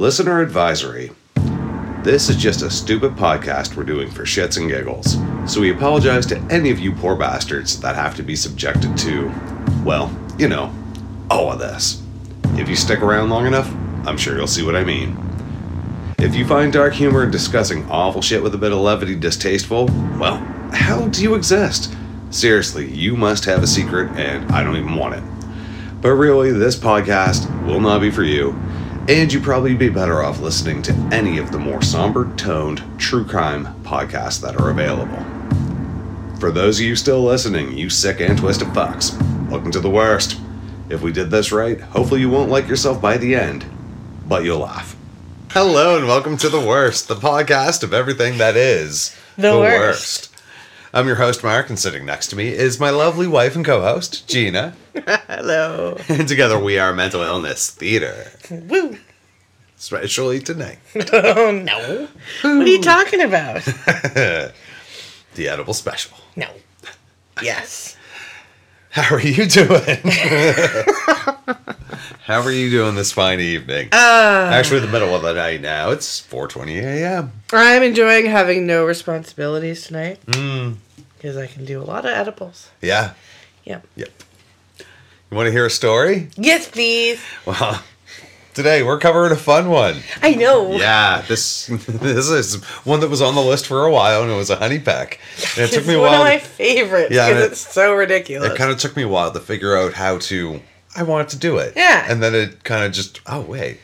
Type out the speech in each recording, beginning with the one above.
Listener advisory. This is just a stupid podcast we're doing for shits and giggles, so we apologize to any of you poor bastards that have to be subjected to, well, you know, all of this. If you stick around long enough, I'm sure you'll see what I mean. If you find dark humor and discussing awful shit with a bit of levity distasteful, well, how do you exist? Seriously, you must have a secret, and I don't even want it. But really, this podcast will not be for you, and you'd probably be better off listening to any of the more somber toned true crime podcasts that are available. For those of you still listening, you sick and twisted fucks, welcome to the worst. If we did this right, hopefully you won't like yourself by the end, but you'll laugh. Hello and welcome to The Worst, the podcast of everything that is The Worst. I'm your host, Mark, and sitting next to me is my lovely wife and co host, Gina. Hello. And together we are Mental Illness Theater, Woo. especially tonight. Oh no. What are you talking about? the Edible Special. No. Yes. How are you doing? How are you doing this fine evening? Uh, Actually, the middle of the night now. It's 4:20 a.m. I'm enjoying having no responsibilities tonight Mm, because I can do a lot of edibles. yeah. Yep. Yep. You want to hear a story? Yes, please. Well, today we're covering a fun one. I know. Yeah, this this is one that was on the list for a while, and it was a honey peck. And it took me a while. one of my favorites Yeah, it- it's so ridiculous. it kind of took me a while to figure out how to. I wanted to do it. Yeah. And then it kind of just. Oh wait,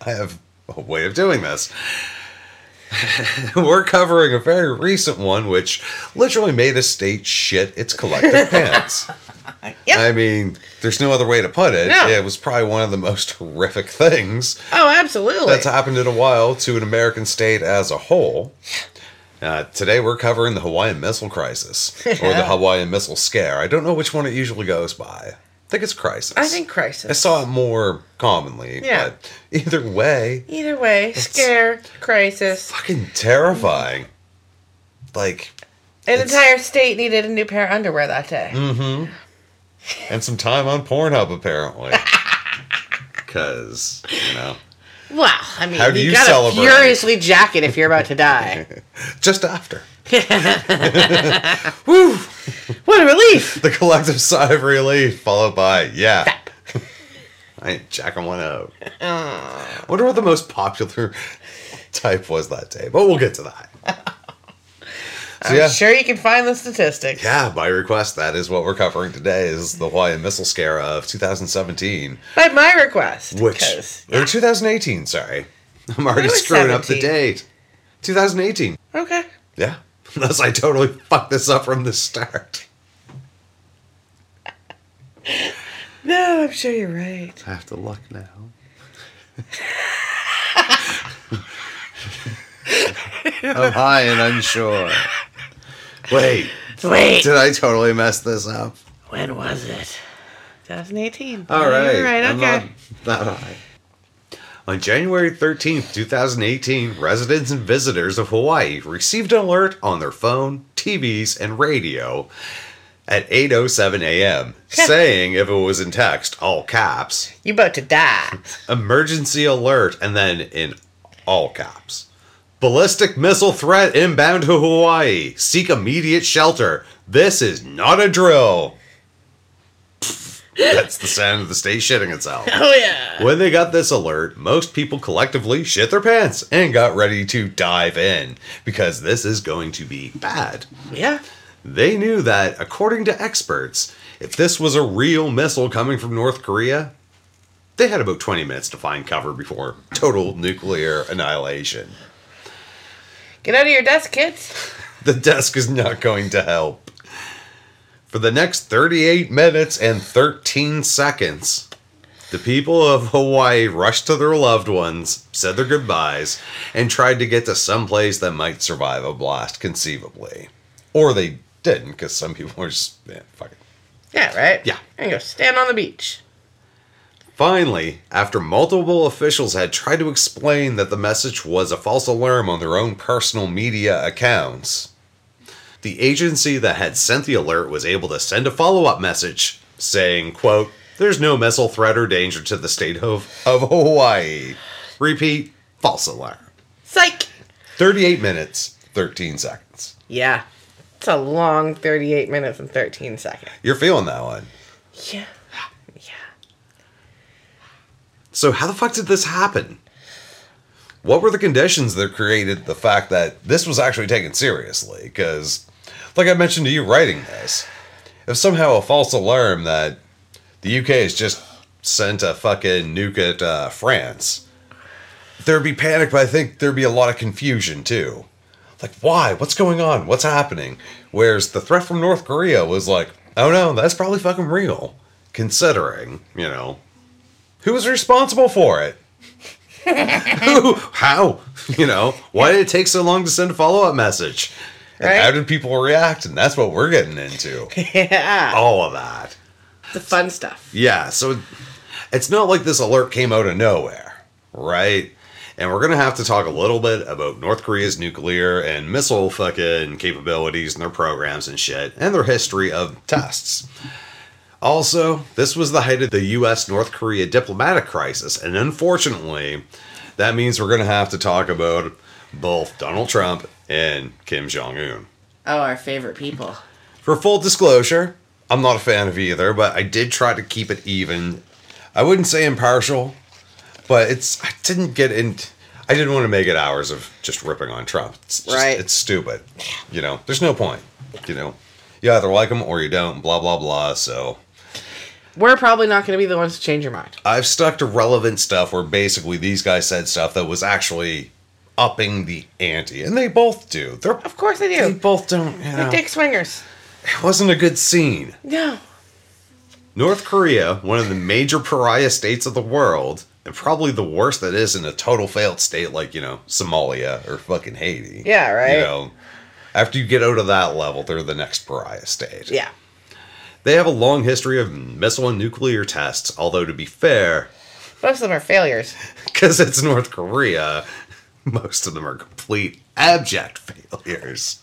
I have a way of doing this. We're covering a very recent one, which literally made a state shit its collective pants. Yep. I mean, there's no other way to put it. No. It was probably one of the most horrific things oh, absolutely. that's happened in a while to an American state as a whole. Uh, today we're covering the Hawaiian Missile Crisis or the Hawaiian Missile Scare. I don't know which one it usually goes by. I think it's crisis. I think crisis. I saw it more commonly. Yeah. But either way, Either way, scare, crisis. fucking terrifying. Like, An entire state needed a new pair of underwear that day. mm-hmm. And some time on Pornhub apparently. Because, you know, Well, I mean, How do you, you gotta celebrate? furiously jack it if you're about to die. just after. Woo! what a relief! The collective sigh of relief, followed by, yeah. I ain't jacking one out. wonder what the most popular type was that day, but we'll get to that. So, I'm yeah. sure you can find the statistics. Yeah, by request, that is what we're covering today is the Hawaiian Missile Scare of 2017. By my request. Which, or 2018, sorry. I'm already screwing up the date. 2018. Okay. Yeah. Unless I totally fucked this up from the start. No, I'm sure you're right. I have to look now. I'm high and unsure. Wait, Wait. did I totally mess this up? when was it? 2018. All Oh, You're right. Okay. not, not. On January 13th, 2018, residents and visitors of Hawaii received an alert on their phone, TVs, and radio at 8:07 a.m. saying if it was in text, all caps, You about to die. emergency alert, and then in all caps. Ballistic missile threat inbound to Hawaii. Seek immediate shelter. This is not a drill. That's the sound of the state shitting itself. Oh yeah. When they got this alert, most people collectively shit their pants and got ready to dive in because this is going to be bad. Yeah. They knew that, according to experts, if this was a real missile coming from North Korea, they had about 20 minutes to find cover before total nuclear annihilation. Get out of your desk, kids. The desk is not going to help. For the next 38 minutes and 13 seconds, the people of Hawaii rushed to their loved ones, said their goodbyes, and tried to get to some place that might survive a blast conceivably. Or they didn't, because some people were just, yeah, fuck it. Yeah, right? Yeah. And go stand on the beach. Finally, after multiple officials had tried to explain that the message was a false alarm on their own personal media accounts, the agency that had sent the alert was able to send a follow-up message saying, quote, there's no missile threat or danger to the state of, of Hawaii. Repeat, false alarm. Psych. 38 minutes, 13 seconds. Yeah. It's a long 38 minutes and 13 seconds. You're feeling that one. Yeah. Yeah. So, how the fuck did this happen? What were the conditions that created the fact that this was actually taken seriously? Because, like I mentioned to you writing this, if somehow a false alarm that the UK has just sent a fucking nuke at uh, France, there'd be panic, but I think there'd be a lot of confusion too. Like, why? What's going on? What's happening? Whereas the threat from North Korea was like, oh no, that's probably fucking real. Considering, you know, who was responsible for it? Who? How? You know, why did it take so long to send a follow up message? And Right. how did people react? And that's what we're getting into. Yeah. All of that. The fun stuff. Yeah, so it's not like this alert came out of nowhere, right? And we're gonna have to talk a little bit about North Korea's nuclear and missile fucking capabilities and their programs and shit, and their history of tests. Also, this was the height of the US North Korea diplomatic crisis, and unfortunately, that means we're gonna have to talk about both Donald Trump and Kim Jong un. Oh, our favorite people. For full disclosure, I'm not a fan of either, but I did try to keep it even. I wouldn't say impartial, but it's I didn't get in. I didn't want to make it hours of just ripping on Trump. It's just, Right. It's stupid. You know, there's no point. You know, you either like him or you don't. Blah blah blah. So We're probably not going to be the ones to change your mind. I've stuck to relevant stuff where basically these guys said stuff that was actually upping the ante, and they both do. They're Of course they do. they both don't. You They're dick swingers. it wasn't a good scene. No. North Korea, one of the major pariah states of the world, and probably the worst that is in a total failed state like, you know, Somalia or fucking Haiti. Yeah, right. You know, after you get out of that level, they're the next pariah state. Yeah. They have a long history of missile and nuclear tests, although to be fair, Most of them are failures. because it's North Korea, most of them are complete abject failures.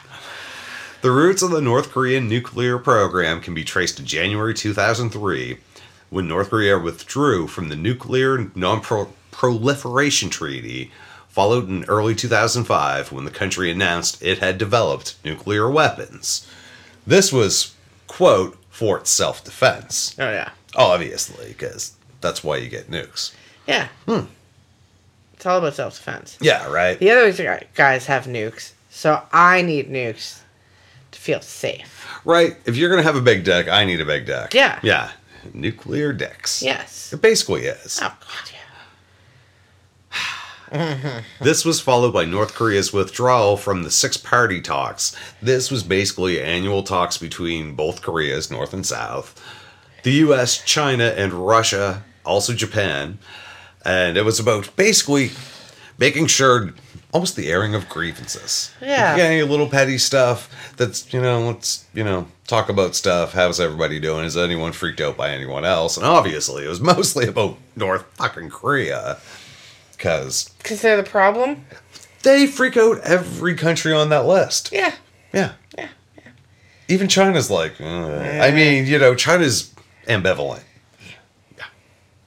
The roots of the North Korean nuclear program can be traced to January 2003, when North Korea withdrew from the Nuclear Non Proliferation Treaty, followed in early 2005 when the country announced it had developed nuclear weapons. This was, quote, for its self defense. Oh, yeah. Obviously, because that's why you get nukes. Yeah. Hmm. It's all about self defense. Yeah, right? The other guys have nukes, so I need nukes to feel safe. Right. If you're gonna have a big deck, I need a big deck. Yeah. Yeah. Nuclear decks. Yes. It basically is. Oh, God. This was followed by North Korea's withdrawal from the six party talks. This was basically annual talks between both Koreas, North and South, the US, China, and Russia, also Japan. And it was about basically making sure almost the airing of grievances. Yeah. Any little petty stuff that's, you know, let's, you know, talk about stuff. How's everybody doing? Is anyone freaked out by anyone else? And obviously, it was mostly about North fucking Korea. Because Because they're the problem? they freak out every country on that list. Yeah. Yeah. Yeah. Even China's like, uh, I mean, you know, China's ambivalent. Yeah.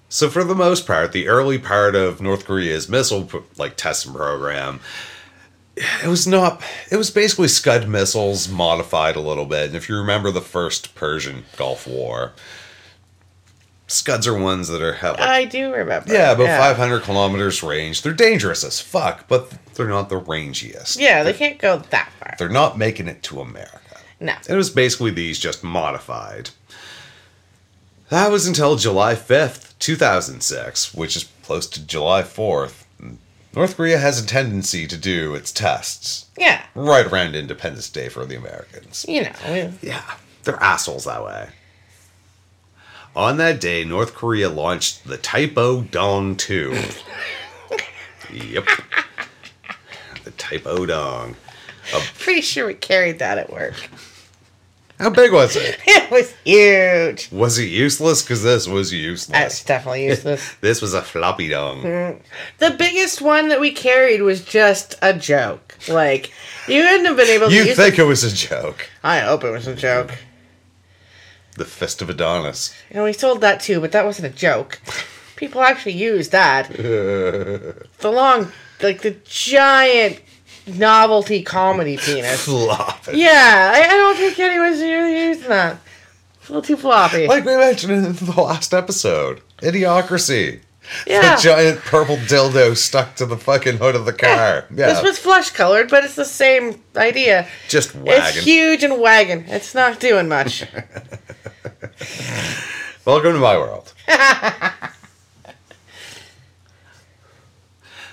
So for the most part, the early part of North Korea's missile like testing program, it was not. It was basically Scud missiles modified a little bit. And if you remember the first Persian Gulf War, Scuds are ones that are like, I do remember. yeah about 500 kilometers range. They're dangerous as fuck, but they're not the rangiest. Yeah, they can't go that far. They're not making it to America. No. It was basically these just modified. That was until July 5th, 2006, which is close to July 4th. North Korea has a tendency to do its tests Yeah. right around Independence Day for the Americans. You know. Yeah, they're assholes that way. On that day, North Korea launched the Taepodong 2. yep. The Taepodong. I'm pretty sure we carried that at work. How big was it? It was huge. Was it useless? Because this was That's useless. definitely useless. This was a floppy dong. Mm. the biggest one that we carried was just a joke. Like, you wouldn't have been able to You think it. it was a joke? I hope it was a joke. The Fist of Adonis. You know, we sold that too, but that wasn't a joke. people actually use that. the long, like the giant novelty comedy penis. Flopping. Yeah, I, I don't think anyone's really using that. It's a little too floppy. Like we mentioned in the last episode, Idiocracy. yeah. The giant purple dildo stuck to the fucking hood of the car. Yeah. This was flesh colored, but it's the same idea. just It's huge and wagging. It's not doing much. Welcome to my world.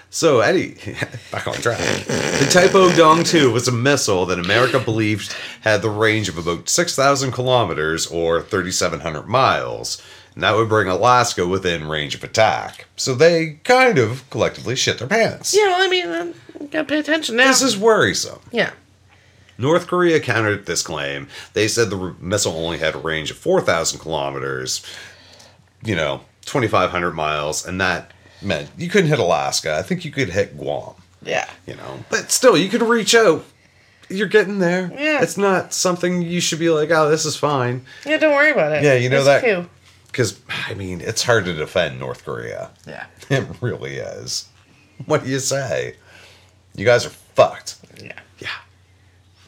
so, Eddie, back on track. The Taepodong 2 was a missile that America believed had the range of about 6,000 kilometers or 3,700 miles. And that would bring Alaska within range of attack. So they kind of collectively shit their pants. yeah, well, I mean, um, gotta pay attention now. This is worrisome. yeah. North Korea countered this claim. They said the missile only had a range of 4,000 kilometers, you know, 2,500 miles, and that meant you couldn't hit Alaska. I think you could hit Guam, Yeah. you know, but still, you could reach out. You're getting there. Yeah. It's not something you should be like, oh, this is fine. Yeah, don't worry about it. Yeah, you know It's that- Too. Because, I mean, it's hard to defend North Korea. Yeah. It really is. What do you say? You guys are fucked.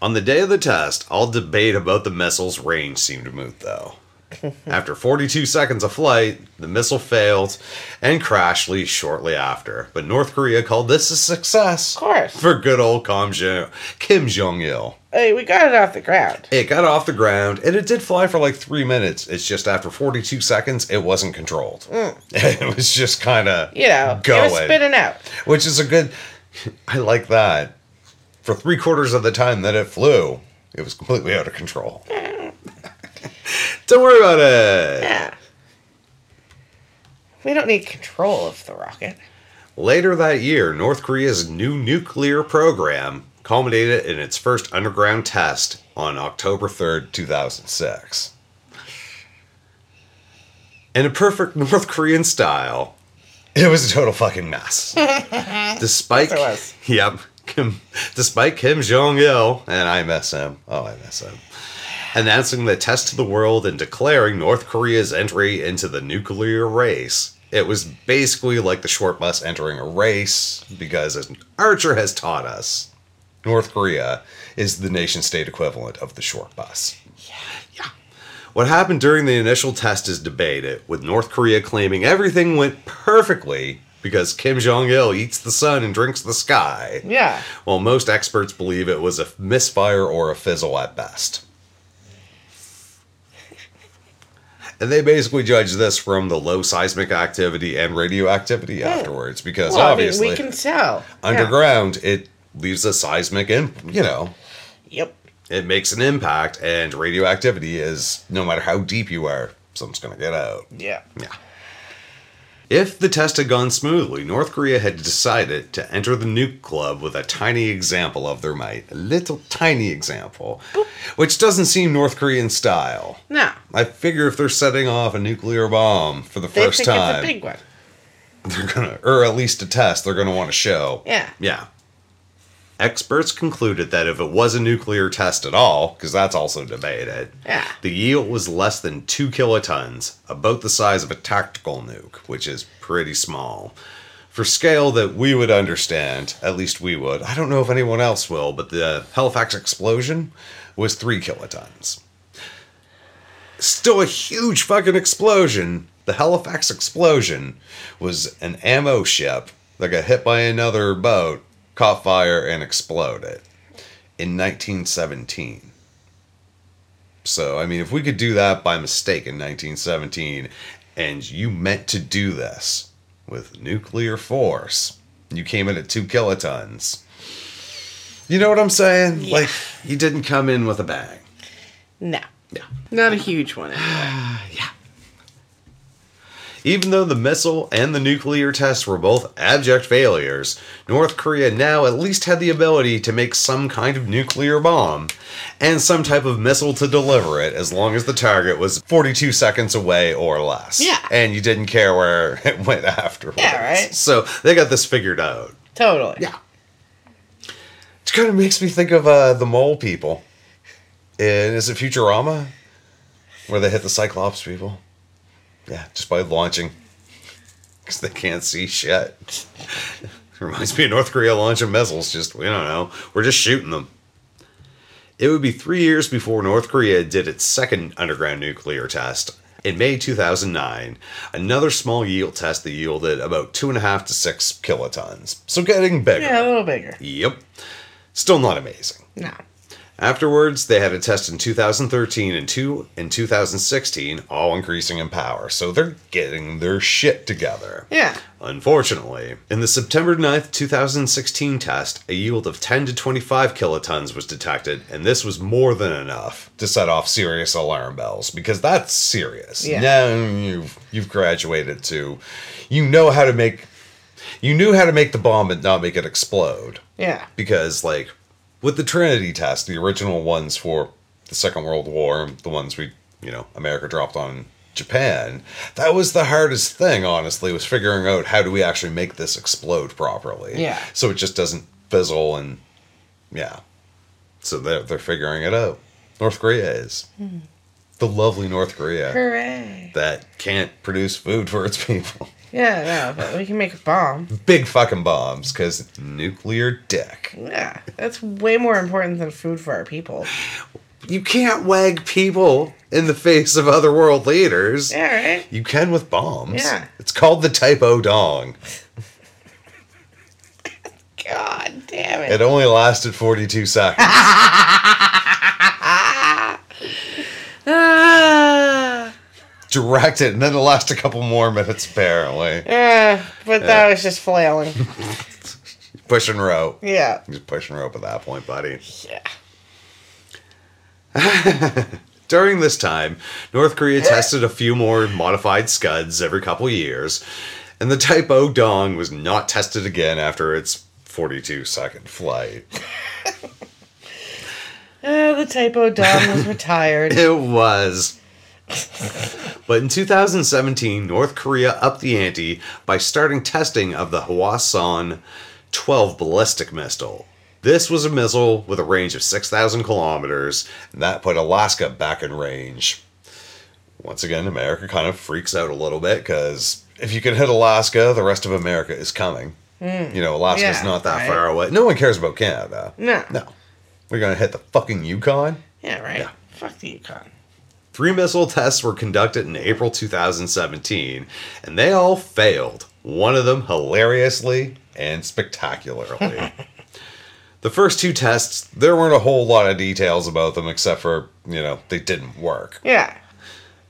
On the day of the test, all debate about the missile's range seemed moot, though. after 42 seconds of flight, the missile failed and crashed shortly after. But North Korea called this a success. Of course. For good old Kim Jong- il. Hey, we got it off the ground. It got off the ground and it did fly for like three minutes. It's just after 42 seconds, it wasn't controlled. Mm. It was just kind of You know, it was going spitting out. which is a good. I like that. For three quarters of the time that it flew, it was completely out of control. Don't worry about it. Yeah. We don't need control of the rocket. Later that year, North Korea's new nuclear program culminated in its first underground test on October 3rd, 2006. In a perfect North Korean style, it was a total fucking mess. Despite Yes, it was. Yep. Kim, despite Kim Jong Il, and I miss him. Oh, I miss him. Announcing the test to the world and declaring North Korea's entry into the nuclear race. It was basically like the short bus entering a race, because as Archer has taught us, North Korea is the nation state equivalent of the short bus. Yeah. What happened during the initial test is debated, with North Korea claiming everything went perfectly because Kim Jong il eats the sun and drinks the sky. Yeah. While most experts believe it was a misfire or a fizzle at best. And they basically judge this from the low seismic activity and radioactivity afterwards, because Well, obviously I mean, we can tell. Yeah. underground it leaves a seismic and you know Yep. it makes an impact and radioactivity is no matter how deep you are something's going to get out Yeah. yeah if the test had gone smoothly north korea had decided to enter the nuke club with a tiny example of their might a little tiny example which doesn't seem north korean style No. i figure if they're setting off a nuclear bomb for the They first think time it's a big one. they're gonna or at least a test they're gonna want to show Yeah. yeah experts concluded that if it was a nuclear test at all because that's also debated Yeah. the yield was less than two kilotons about the size of a tactical nuke which is pretty small for scale that we would understand at least we would i don't know if anyone else will but the halifax explosion was three kilotons still a huge fucking explosion. The Halifax explosion was an ammo ship that got hit by another boat, caught fire, and exploded in 1917. So, I mean, if we could do that by mistake in 1917, and you meant to do this with nuclear force, you came in at two kilotons. You know what I'm saying? Yeah. Like, you didn't come in with a bang. No. Yeah. Not a huge one. Anyway. Even though the missile and the nuclear tests were both abject failures, North Korea now at least had the ability to make some kind of nuclear bomb and some type of missile to deliver it as long as the target was 42 seconds away or less. Yeah. And you didn't care where it went afterwards. Yeah, right. So they got this figured out. totally. Yeah. It kind of makes me think of uh, the mole people. And is it Futurama? Where they hit the Cyclops people? Yeah, just by launching. because they can't see shit. Reminds me of North Korea launching missiles. Just we don't know. We're just shooting them. It would be three years before North Korea did its second underground nuclear test. In May 2009, another small yield test that yielded about two and a half to six kilotons. So getting bigger. Yeah, a little bigger. Yep. Still not amazing. No. Afterwards, they had a test in 2013 and two in 2016, all increasing in power. So they're getting their shit together. Yeah. Unfortunately, in the September 9th, 2016 test, a yield of 10 to 25 kilotons was detected, and this was more than enough to set off serious alarm bells because that's serious. Yeah. Now you've you've graduated to you know how to make you knew how to make the bomb and not make it explode Yeah. because like with the Trinity test, the original ones for the Second World War, the ones we, you know, America dropped on Japan, that was the hardest thing, honestly, was figuring out how do we actually make this explode properly. Yeah. So it just doesn't fizzle and yeah. So they're they're figuring it out. North Korea is. Hmm. The lovely North Korea Hooray. that can't produce food for its people. Yeah, no, but we can make a bomb. Big fucking bombs, because nuclear dick. Yeah, that's way more important than food for our people. You can't wag people in the face of other world leaders. Yeah, right? You can with bombs. Yeah. It's called the Taepodong. God damn it. It only lasted 42 seconds. Ah. Directed, and then it lasted a couple more minutes, apparently. Yeah, but that was just flailing. Pushing rope. Yeah. Just pushing rope at that point, buddy. Yeah. During this time, North Korea tested a few more modified Scuds every couple years, and the Taepodong was not tested again after its 42 second flight. Uh, the typo Don was retired. It was. But in 2017, North Korea upped the ante by starting testing of the Hwasong 12 ballistic missile. This was a missile with a range of 6,000 kilometers, and that put Alaska back in range. Once again, America kind of freaks out a little bit because if you can hit Alaska, the rest of America is coming. Mm. You know, Alaska's Yeah, not that right. far away. No one cares about Canada. No. No. We're going to hit the fucking Yukon? Yeah, right. Yeah. Fuck the Yukon. Three missile tests were conducted in April 2017, and they all failed. One of them hilariously and spectacularly. the first two tests, there weren't a whole lot of details about them except for, you know, they didn't work. Yeah.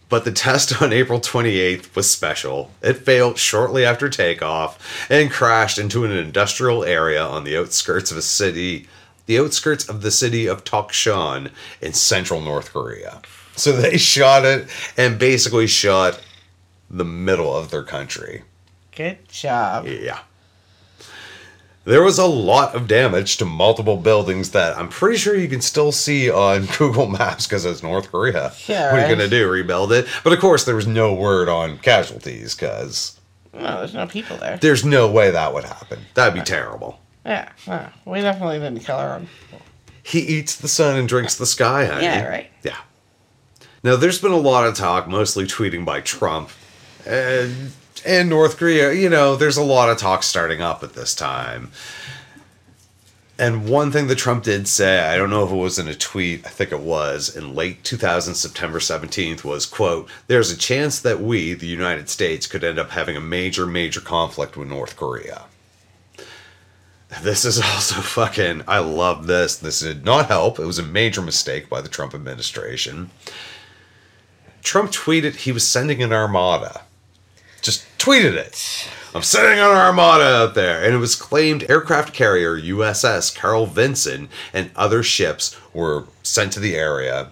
But the test on April 28th was special. It failed shortly after takeoff and crashed into an industrial area on the outskirts of a city, the outskirts of the city of Tokchon in central North Korea. So they shot it and basically shot the middle of their country. Good job. Yeah. There was a lot of damage to multiple buildings that I'm pretty sure you can still see on Google Maps because it's North Korea. Yeah, what are you right. going to do? Rebuild it? But of course, there was no word on casualties because No, there's no people there. there's no way that would happen. That'd be terrible. Yeah. No, we definitely didn't kill our own. He eats the sun and drinks the sky, honey. Yeah, right. Yeah. Now, there's been a lot of talk, mostly tweeting by Trump and, and North Korea. You know, there's a lot of talk starting up at this time. And one thing that Trump did say, I don't know if it was in a tweet, I think it was, in late 2000, September 17th, was, quote, there's a chance that we, the United States, could end up having a major, major conflict with North Korea. This is also fucking. I love this. This did not help. It was a major mistake by the Trump administration. Trump tweeted he was sending an armada. Just tweeted it. I'm sending an armada out there. And it was claimed aircraft carrier USS Carl Vinson and other ships were sent to the area.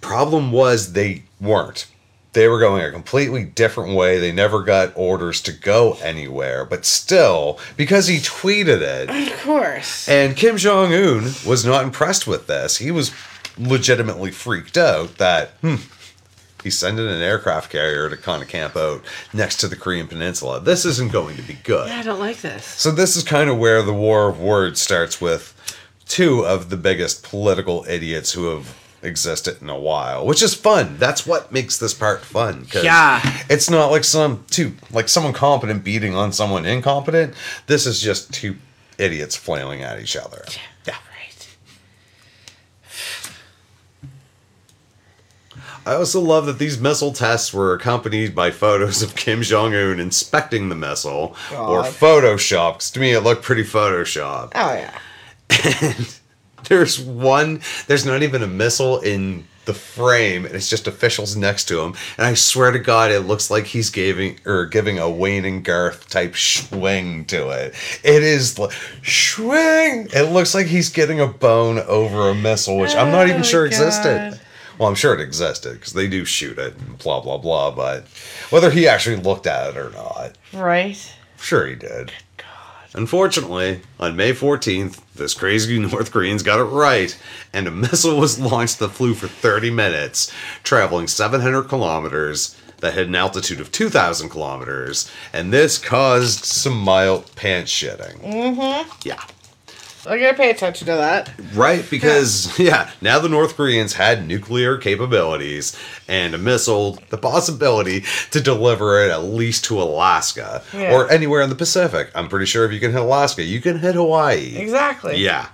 Problem was, they weren't. They were going a completely different way. They never got orders to go anywhere. But still, because he tweeted it, Of course. and Kim Jong Un was not impressed with this. He was legitimately freaked out that hmm, he's sending an aircraft carrier to kind of camp out next to the Korean Peninsula. This isn't going to be good. Yeah, I don't like this. So this is kind of where the war of words starts with two of the biggest political idiots who have existed in a while, which is fun. That's what makes this part fun. Yeah. It's not like some two like someone competent beating on someone incompetent. This is just two idiots flailing at each other. Yeah. Right. I also love that these missile tests were accompanied by photos of Kim Jong Un inspecting the missile or God. Photoshop. 'cause to me, it looked pretty Photoshop. Oh yeah. There's one. There's not even a missile in the frame, and it's just officials next to him. And I swear to God, it looks like he's giving or giving a Wayne and Garth type swing to it. It is like swing. It looks like he's getting a bone over a missile, which I'm not even Oh, sure God. existed. Well, I'm sure it existed because they do shoot it and blah blah blah. But whether he actually looked at it or not, Right. Sure, he did. God. Unfortunately, on May 14th, this crazy North Koreans got it right, and a missile was launched that flew for 30 minutes, traveling 700 kilometers, that had an altitude of 2,000 kilometers, and this caused some mild pants shitting. Mm-hmm. Yeah. I gotta pay attention to that. Right, because yeah, now the North Koreans had nuclear capabilities and a missile, the possibility to deliver it at least to Alaska Yeah. or anywhere in the Pacific. I'm pretty sure if you can hit Alaska, you can hit Hawaii. Exactly. Yeah.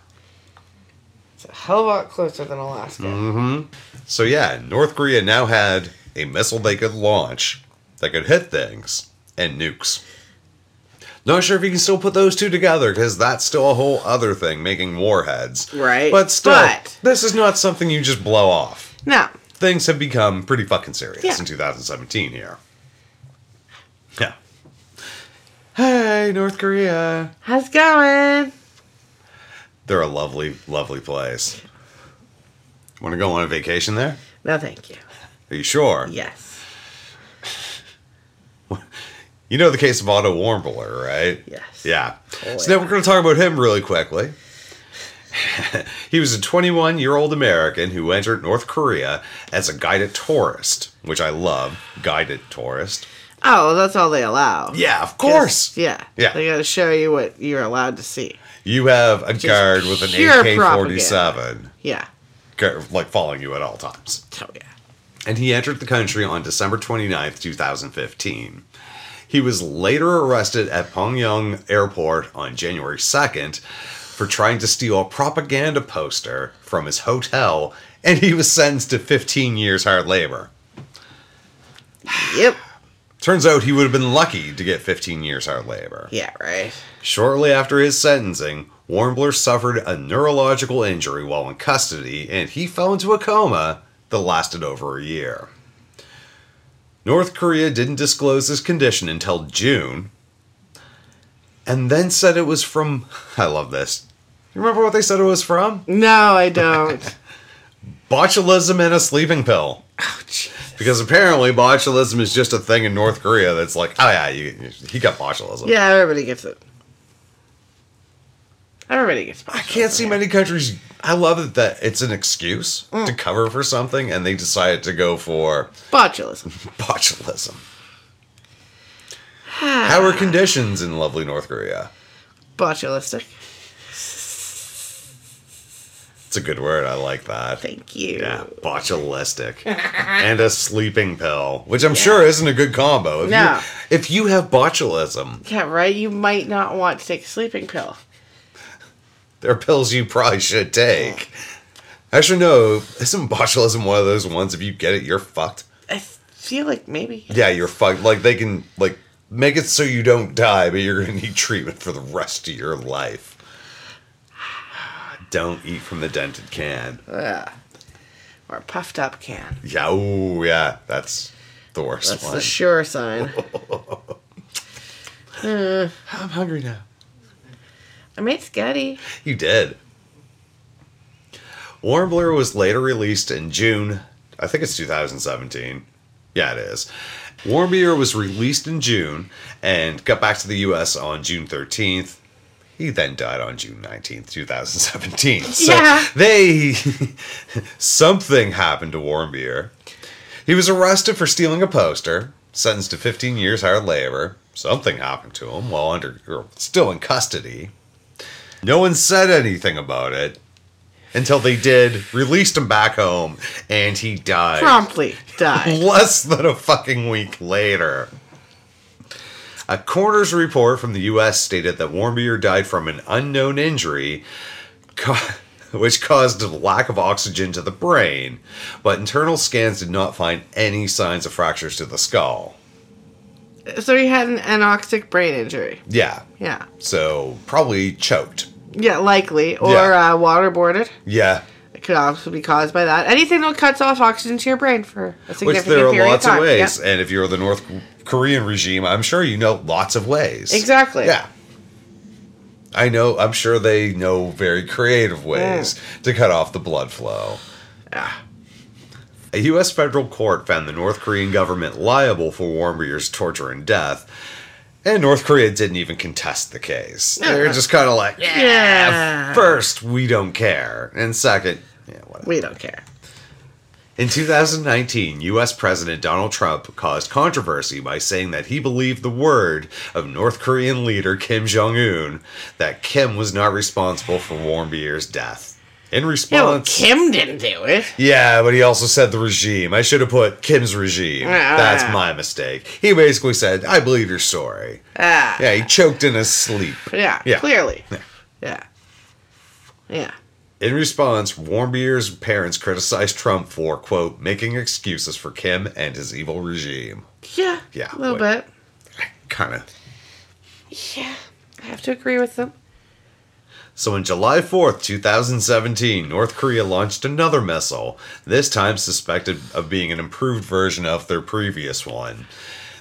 It's a hell of a lot closer than Alaska. Mm-hmm. So yeah, North Korea now had a missile they could launch that could hit things and nukes. Not sure if you can still put those two together because that's still a whole other thing, making warheads. Right. But still, But- this is not something you just blow off. No. Things have become pretty fucking serious Yeah. in 2017 here. Yeah. Hey, North Korea. How's it going? They're a lovely, lovely place. Want to go on a vacation there? No, thank you. Are you sure? Yes. You know the case of Otto Warmbier, right? Yes. Yeah. Oh, so now we're going to talk about him really quickly. he was a 21 year old American who entered North Korea as a guided tourist, which I love. Guided tourist. Oh, that's all they allow. Yeah, of course. Yeah. Yeah. They gotta show you what you're allowed to see. You have a guard with an AK 47, Yeah. like following you at all times. Oh yeah. and he entered the country on December 29th, 2015. He was later arrested at Pyongyang Airport on January 2nd for trying to steal a propaganda poster from his hotel, and he was sentenced to 15 years hard labor. Yep. Turns out he would have been lucky to get 15 years hard labor. Yeah, right. Shortly after his sentencing, Warmbier suffered a neurological injury while in custody and he fell into a coma that lasted over a year. North Korea didn't disclose his condition until June and then said it was from. I love this. You remember what they said it was from? No, I don't. Botulism and a sleeping pill. oh. Because apparently botulism is just a thing in North Korea that's like, oh yeah, you, he got botulism. Yeah, everybody gets it. Everybody gets I can't see many countries. I love it that it's an excuse to mm. cover for something, and they decided to go for botulism. botulism. How are conditions in lovely North Korea? Botulistic. It's a good word. I like that. Thank you. Yeah, botulistic and a sleeping pill, which I'm sure isn't a good combo. If No. you, if you have botulism, Yeah, right? You might not want to take a sleeping pill. There are pills you probably should take. Actually, no. Isn't botulism one of those ones? If you get it, you're fucked. I feel like maybe. Yeah, you're fucked. Like they can like make it so you don't die, but you're gonna need treatment for the rest of your life. Don't eat from the dented can. Ugh. Or a puffed up can. Yeah, ooh, yeah, that's the worst That's one. the sure sign. I'm hungry now. I made Scotty. You did. Warmbier was later released in June. I think it's 2017. Yeah, it is. Warmbier was released in June and got back to the U.S. on June 13th. He then died on June 19th, 2017. So Yeah. they. something happened to Warmbier. He was arrested for stealing a poster, sentenced to 15 years hard labor. Something happened to him while under, or still in custody. No one said anything about it. until they did, released him back home, and he died. Promptly died. less than a fucking week later. A coroner's report from the U.S. stated that Warmbier died from an unknown injury, ca- which caused a lack of oxygen to the brain, but internal scans did not find any signs of fractures to the skull. so he had an anoxic brain injury. Yeah, Yeah. so probably choked. Yeah, likely. Or Yeah. uh, waterboarded. Yeah, It could also be caused by that. Anything that cuts off oxygen to your brain for a significant which there are period lots of time. ways. Yep. And if you're the North Korean regime, I'm sure you know lots of ways. Exactly. Yeah. I know, I'm sure they know very creative ways to cut off the blood flow. Yeah. A U.S. federal court found the North Korean government liable for Warmbier's torture and death, and North Korea didn't even contest the case. They're just kind of like, yeah, Yeah. first, we don't care, and second, yeah, whatever. We don't care. In 2019, US President Donald Trump caused controversy by saying that he believed the word of North Korean leader Kim Jong un that Kim was not responsible for Warmbier's death. In Yeah, well, response. Kim didn't do it. Yeah, but he also said the regime. I should have put Kim's regime. Ah. That's my mistake. He basically said, I believe your story. Ah. Yeah, he choked in his sleep. Yeah, Yeah. clearly. Yeah. Yeah. Yeah. In response, Warmbier's parents criticized Trump for, quote, making excuses for Kim and his evil regime. Yeah. Yeah, A little wait. bit. Kind of. Yeah. I have to agree with them. So on July 4th, 2017, North Korea launched another missile, this time suspected of being an improved version of their previous one.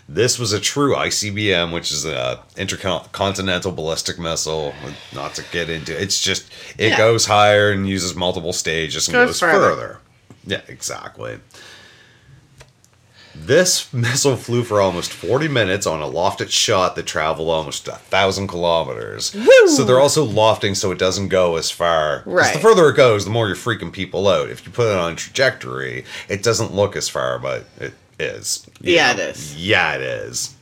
This was a true ICBM, which is a intercontinental ballistic missile. Not to get into it's just it Yeah. goes higher and uses multiple stages and Goes goes, further. further. Yeah, exactly. This missile flew for almost 40 minutes on a lofted shot that traveled almost a thousand kilometers. So they're also lofting so it doesn't go as far. Right. The further it goes, the more you're freaking people out. If you put it on trajectory, it doesn't look as far, but it is. Yeah, it is. Yeah, it is.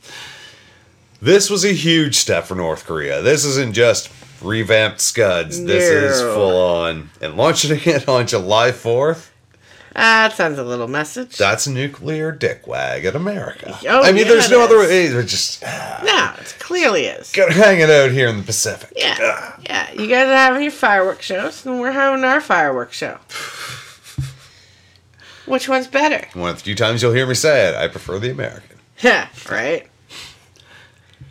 This was a huge step for North Korea. This isn't just revamped scuds. This is full on. And launching it on July 4th, That sends a little message. that's nuclear dickwag at America. Oh, I mean, yeah, there's no other way. They're just ah, no, it clearly is. hang it out here in the Pacific. Yeah. Ah. Yeah. You guys are having your fireworks shows, and we're having our fireworks show. Which one's better? One of the few times you'll hear me say it, I prefer the American. Yeah, right?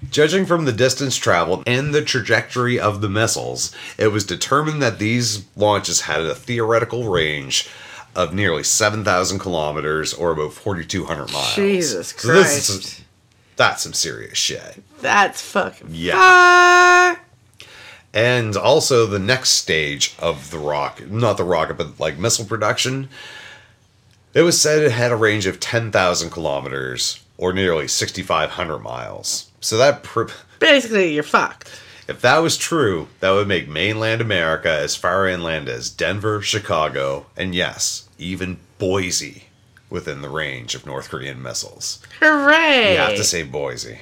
Judging from the distance traveled and the trajectory of the missiles, it was determined that these launches had a theoretical range of nearly 7,000 kilometers or about 4,200 miles. Jesus So this is- Christ. that's some serious shit. That's fucking Yeah. far. And also the next stage of the rocket, not the rocket, but like missile production, it was said it had a range of 10,000 kilometers or nearly 6,500 miles. So that, pr- Basically, you're fucked. If that was true, that would make mainland America as far inland as Denver, Chicago, and yes, even Boise within the range of North Korean missiles. Hooray! You have to say Boise.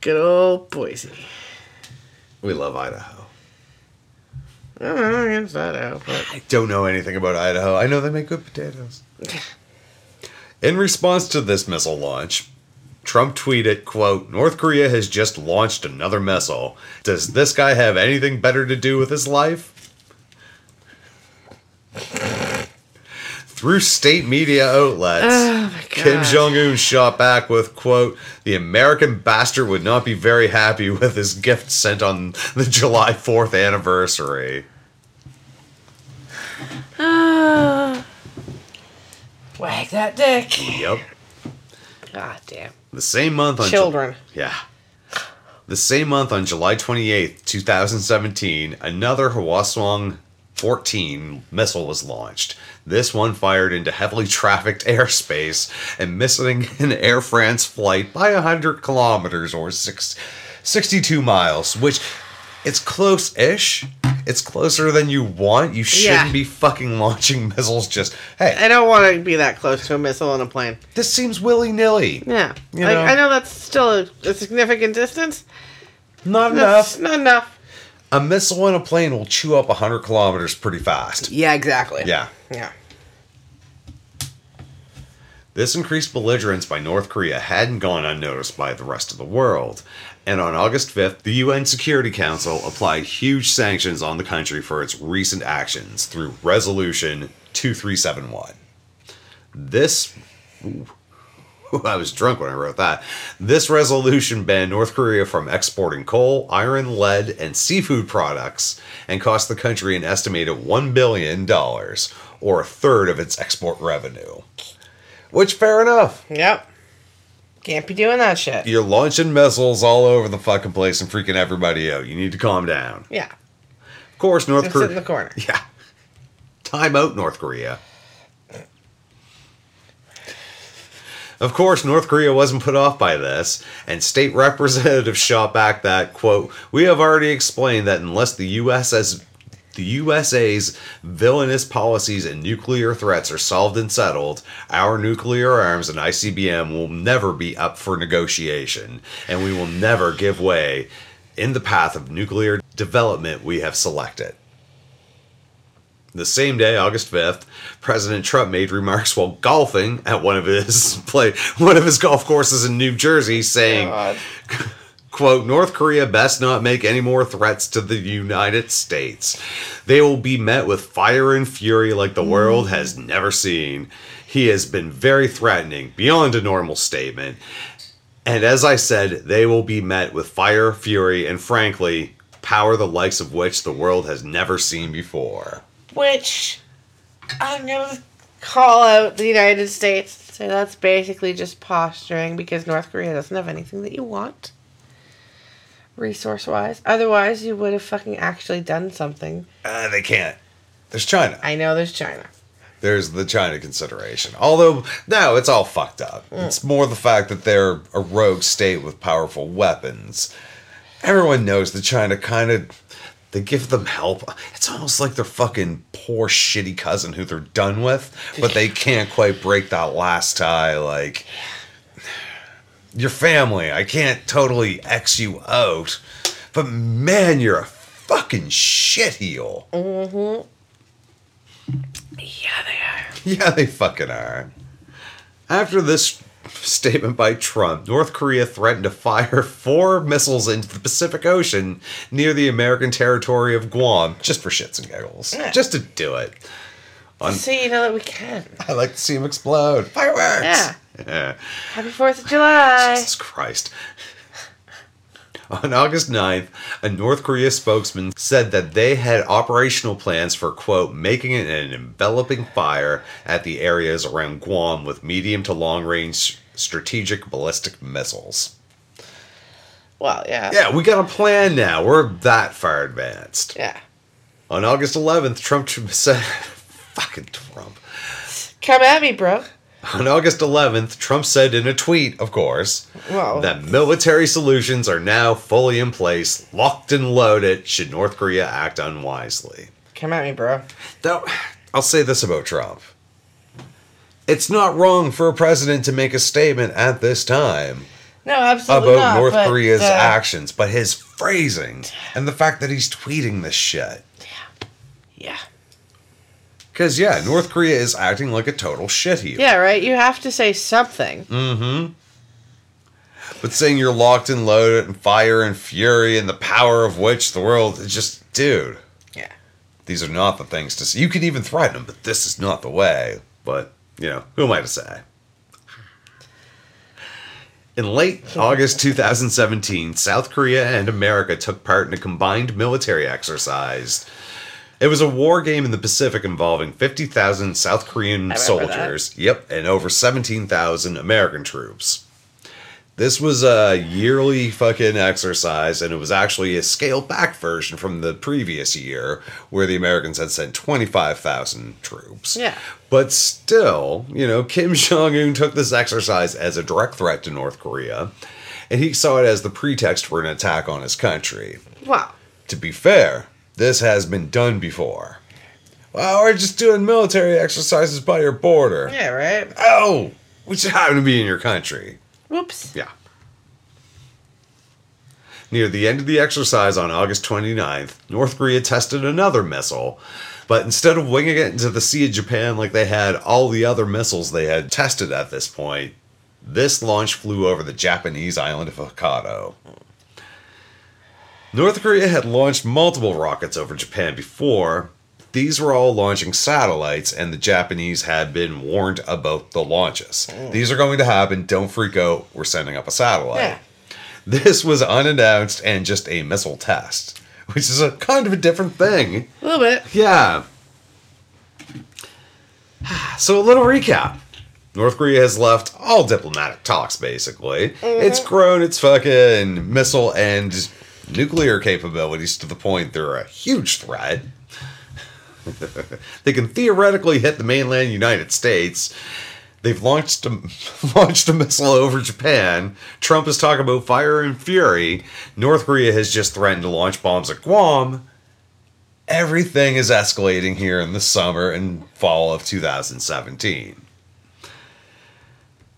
Good old Boise. We love Idaho. I don't know, I guess that out, but I don't know anything about Idaho. I know they make good potatoes. In response to this missile launch, Trump tweeted, quote, North Korea has just launched another missile. Does this guy have anything better to do with his life? Through state media outlets, Oh Kim Jong Un shot back with, quote, the American bastard would not be very happy with his gift sent on the July 4th anniversary. Ah. wag that dick. Yep. God ah, damn. The same month on Ju- Children. yeah. The same month on July 28th, 2017, another Hwasong 14 missile was launched. This one fired into heavily trafficked airspace and missing an Air France flight by 100 kilometers or six, 62 miles, which it's close-ish. It's closer than you want. You shouldn't Yeah. be fucking launching missiles just, hey, I don't want to be that close to a missile in a plane. this seems willy-nilly. Yeah. You like, know? I know that's still a, a significant distance. Not That's not enough. A missile in a plane will chew up 100 kilometers pretty fast. Yeah, exactly. Yeah. Yeah. This increased belligerence by North Korea hadn't gone unnoticed by the rest of the world. And on August 5th, the UN Security Council applied huge sanctions on the country for its recent actions through Resolution 2371. This. ooh, I was drunk when I wrote that. This resolution banned North Korea from exporting coal, iron, lead, and seafood products and cost the country an estimated $1 billion, or a third of its export revenue. Which, fair enough. Yep. Can't be doing that shit. You're launching missiles all over the fucking place and freaking everybody out. You need to calm down. Yeah. Of course, North Just Korea. sit in the corner. Yeah. Time out, North Korea. Of course, North Korea wasn't put off by this, and state representatives shot back that, quote, We have already explained that unless the US has the USA's villainous policies and nuclear threats are solved and settled, our nuclear arms and ICBM will never be up for negotiation, and we will never give way in the path of nuclear development we have selected. The same day, August 5th, President Trump made remarks while golfing at one of his play one of his golf courses in New Jersey saying, God. quote, North Korea best not make any more threats to the United States. They will be met with fire and fury like the world mm. has never seen. He has been very threatening, beyond a normal statement. And as I said, they will be met with fire, fury, and frankly, power the likes of which the world has never seen before. Which I'm gonna call out the United States. So that's basically just posturing because North Korea doesn't have anything that you want. Resource wise. Otherwise you would have fucking actually done something. Uh, they can't. There's China. I know there's China. There's the China consideration. Although, no, it's all fucked up. It's more the fact that they're a rogue state with powerful weapons. Everyone knows that China kind of. They give them help. It's almost like their fucking poor, shitty cousin who they're done with, but they can't quite break that last tie. Like, your family, I can't totally X you out, but man, you're a fucking shitheel. Mm-hmm. Yeah, they are. Yeah, they fucking are. After this statement by Trump, North Korea threatened to fire four missiles into the Pacific Ocean near the American territory of Guam, just for shits and giggles. Yeah. Just to do it. On, So you know that we can. I like to see them explode. Fireworks! Yeah. Happy Fourth of July. Jesus Christ. On August 9th, a North Korea spokesman said that they had operational plans for, quote, making an enveloping fire at the areas around Guam with medium to long range strategic ballistic missiles. Well, yeah. Yeah, we got a plan now. We're that far advanced. Yeah. On August 11th, Trump said, fucking Trump. Come at me, bro. On August 11th, Trump said in a tweet, of course, that military solutions are now fully in place, locked and loaded, should North Korea act unwisely. come at me, bro. Though, I'll say this about Trump. It's not wrong for a president to make a statement at this time No, absolutely about not. North but, Korea's uh, actions, but his phrasing and the fact that he's tweeting this shit. Yeah. Yeah. Because, yeah, North Korea is acting like a total shitheel. Yeah, right. You have to say something. Mm. Hmm. But saying you're locked and loaded and fire and fury and the power of which the world is just, dude, Yeah. these are not the things to say. You could even threaten them, but this is not the way. But, you know, who am I to say? In late August 2017, South Korea and America took part in a combined military exercise. It was a war game in the Pacific involving 50,000 South Korean soldiers, yep, and over 17,000 American troops. This was a yearly fucking exercise, and it was actually a scaled back version from the previous year, where the Americans had sent 25,000 troops. Yeah. But still, you know, Kim Jong un took this exercise as a direct threat to North Korea, and he saw it as the pretext for an attack on his country. Wow. To be fair, this has been done before. Well, we're just doing military exercises by your border. Yeah, right. Oh, we just happen to be in your country. Whoops. Yeah. Near the end of the exercise on August 29th, North Korea tested another missile, but instead of winging it into the Sea of Japan like they had all the other missiles they had tested at this point, this launch flew over the Japanese island of Hokkaido. North Korea had launched multiple rockets over Japan before. These were all launching satellites, and the Japanese had been warned about the launches. Mm. These are going to happen. Don't freak out. We're sending up a satellite. Yeah. This was unannounced and just a missile test, which is a kind of a different thing. A little bit. Yeah. So, a little recap. North Korea has left all diplomatic talks, basically. It's mm-hmm. grown its fucking missile and nuclear capabilities to the point they're a huge threat. they can theoretically hit the mainland United States. They've launched a, launched a missile over Japan. Trump is talking about fire and fury. North Korea has just threatened to launch bombs at Guam everything is escalating here in the summer and fall of 2017.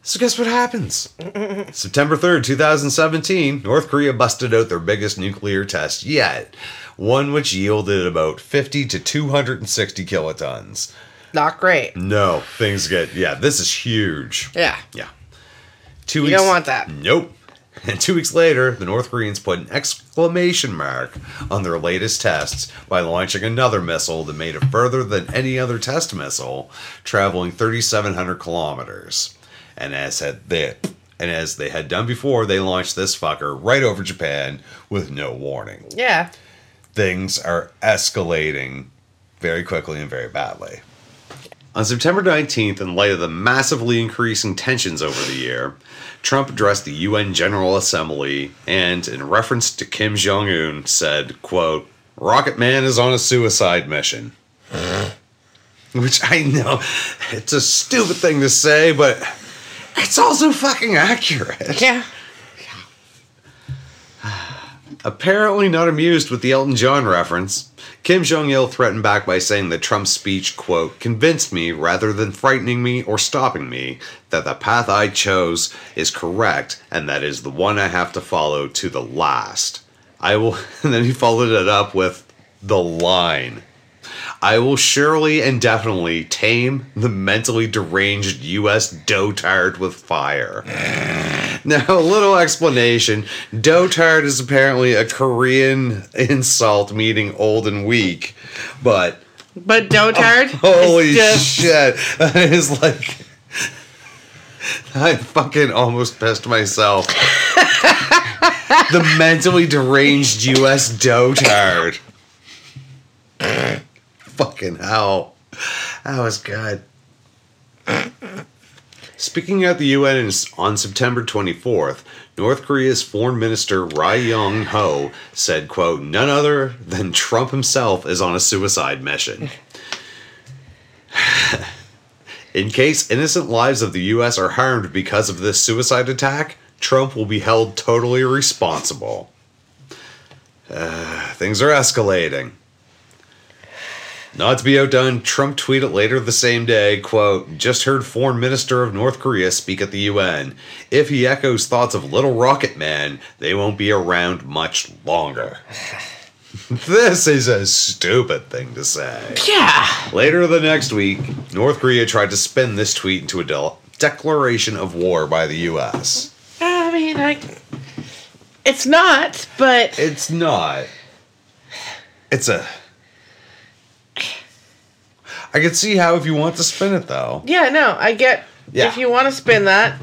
So, guess what happens? September 3rd, 2017, North Korea busted out their biggest nuclear test yet, one which yielded about 50 to 260 kilotons. Not great. No, things get, yeah, this is huge. Yeah. Yeah. Two You don't want that. Nope. And two weeks later, the North Koreans put an exclamation mark on their latest tests by launching another missile that made it further than any other test missile, traveling 3,700 kilometers. And as had they, and as they had done before, they launched this fucker right over Japan with no warning. Yeah. Things are escalating very quickly and very badly. On September 19th, in light of the massively increasing tensions over the year, Trump addressed the UN General Assembly and, in reference to Kim Jong Un, said, quote, Rocket Man is on a suicide mission. Which I know, it's a stupid thing to say, but it's also fucking accurate. Yeah. Apparently not amused with the Elton John reference, Kim Jong il threatened back by saying that Trump's speech, quote, convinced me rather than frightening me or stopping me that the path I chose is correct and that is the one I have to follow to the last. I will, and then he followed it up with the line. I will surely and definitely tame the mentally deranged U.S. dotard with fire. Now, a little explanation. Dotard is apparently a Korean insult meaning old and weak, but But dotard. holy just, shit, that is like. I fucking almost pissed myself. the mentally deranged U.S. dotard. Fucking hell. That was good. Speaking at the UN on September 24th, North Korea's Foreign Minister Ri Yong Ho said, quote, none other than Trump himself is on a suicide mission. In case innocent lives of the US are harmed because of this suicide attack, Trump will be held totally responsible. Uh, things are escalating. Not to be outdone, Trump tweeted later the same day, quote, just heard foreign minister of North Korea speak at the UN. If he echoes thoughts of Little Rocket Man, they won't be around much longer. this is a stupid thing to say. Yeah. Later the next week, North Korea tried to spin this tweet into a del- declaration of war by the US. I mean, like, it's not, but It's not. It's a. I can see how if you want to spin it though. yeah, no, I get. Yeah. If you want to spin that,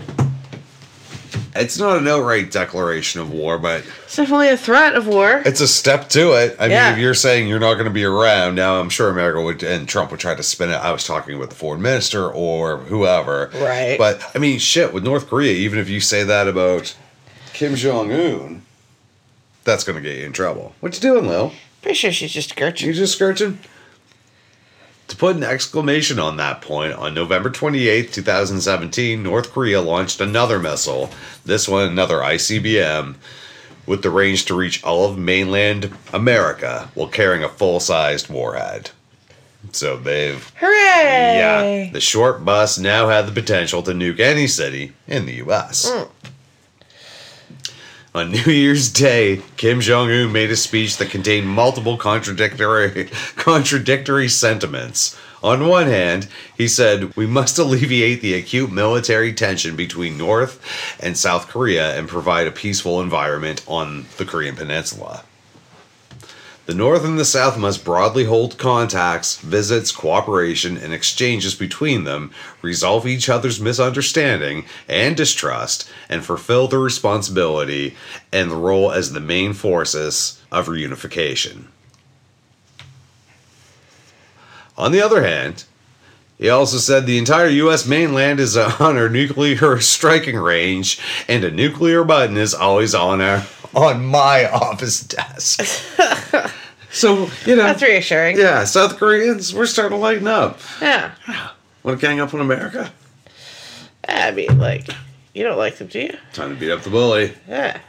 It's not an outright declaration of war, but it's definitely a threat of war. it's a step to it. I Yeah. mean, if you're saying you're not going to be around, now I'm sure America would and Trump would try to spin it. I was talking with the foreign minister or whoever. Right. But I mean, shit, with North Korea, even if you say that about Kim Jong Un, that's going to get you in trouble. What you doing, Lil? Pretty sure she's just skirting. You just scratching? To put an exclamation on that point, on November 28th, 2017, North Korea launched another missile, this one another ICBM, with the range to reach all of mainland America while carrying a full sized warhead. So they've. Hooray! Yeah, the short bus now had the potential to nuke any city in the US. Hmm. On New Year's Day, Kim Jong Un made a speech that contained multiple contradictory contradictory sentiments. On one hand, he said, We must alleviate the acute military tension between North and South Korea and provide a peaceful environment on the Korean Peninsula. The North and the South must broadly hold contacts, visits, cooperation, and exchanges between them, resolve each other's misunderstanding and distrust, and fulfill their responsibility and the role as the main forces of reunification. On the other hand, he also said the entire U.S. mainland is on our nuclear striking range, and a nuclear button is always on our on my office desk. so you know, That's reassuring. yeah, South Koreans, we're starting to lighten up. Yeah. Want to gang up on America? I mean, like, you don't like them, do you? Time to beat up the bully. Yeah.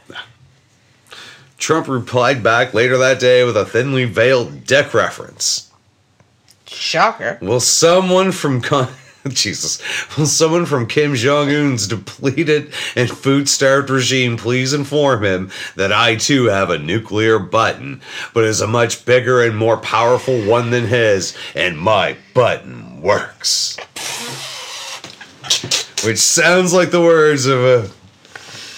Trump replied back later that day with a thinly veiled dick reference. Shocker. Will someone from Con- Jesus, will someone from Kim Jong Un's depleted and food starved regime please inform him that I too have a nuclear button, but is a much bigger and more powerful one than his, and my button works. Which sounds like the words of a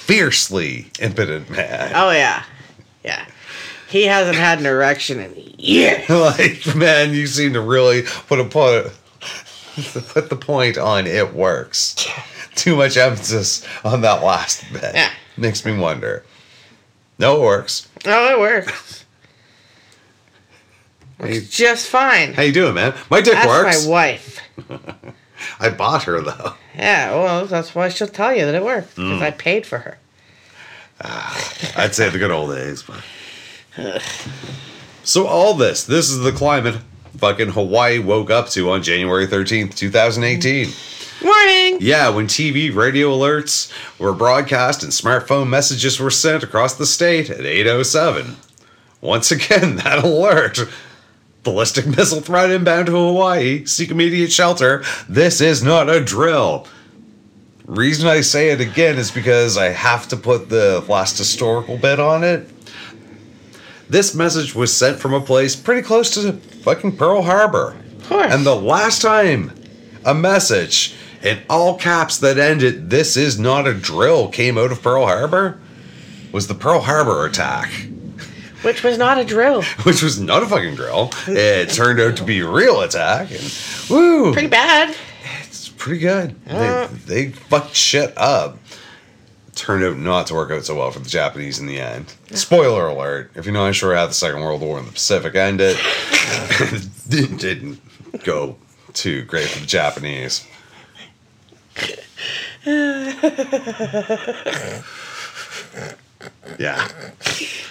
fiercely impotent man. Oh, yeah. Yeah. He hasn't had an erection in years. like man you seem to really put a put, put the point on it works too much emphasis on that last bit Yeah. makes me wonder no it works Oh, it works. hey, Just fine. how you doing man my dick That's works my wife. i bought her though Yeah, well, that's why she'll tell you that it works. Because Mm. I paid for her. i'd say the good old days but so all this this is the climate fucking hawaii woke up to on january 13th 2018 Morning! Yeah, when TV radio alerts were broadcast and smartphone messages were sent across the state at 807. Once again, that alert. Ballistic missile threat inbound to Hawaii. Seek immediate shelter. This is not a drill. Reason I say it again is because I have to put the last historical bit on it. This message was sent from a place pretty close to fucking Pearl Harbor. Of course. And the last time a message in all caps that ended, This is not a drill, came out of Pearl Harbor was the Pearl Harbor attack, Which was not a drill. which was not a fucking drill. It turned out to be a real attack, and woo, Pretty bad. it's pretty good. Uh. They, they fucked shit up. Turned out not to work out so well for the Japanese in the end. Spoiler alert: If you're not sure how the Second World War in the Pacific ended, it didn't go too great for the Japanese. Yeah,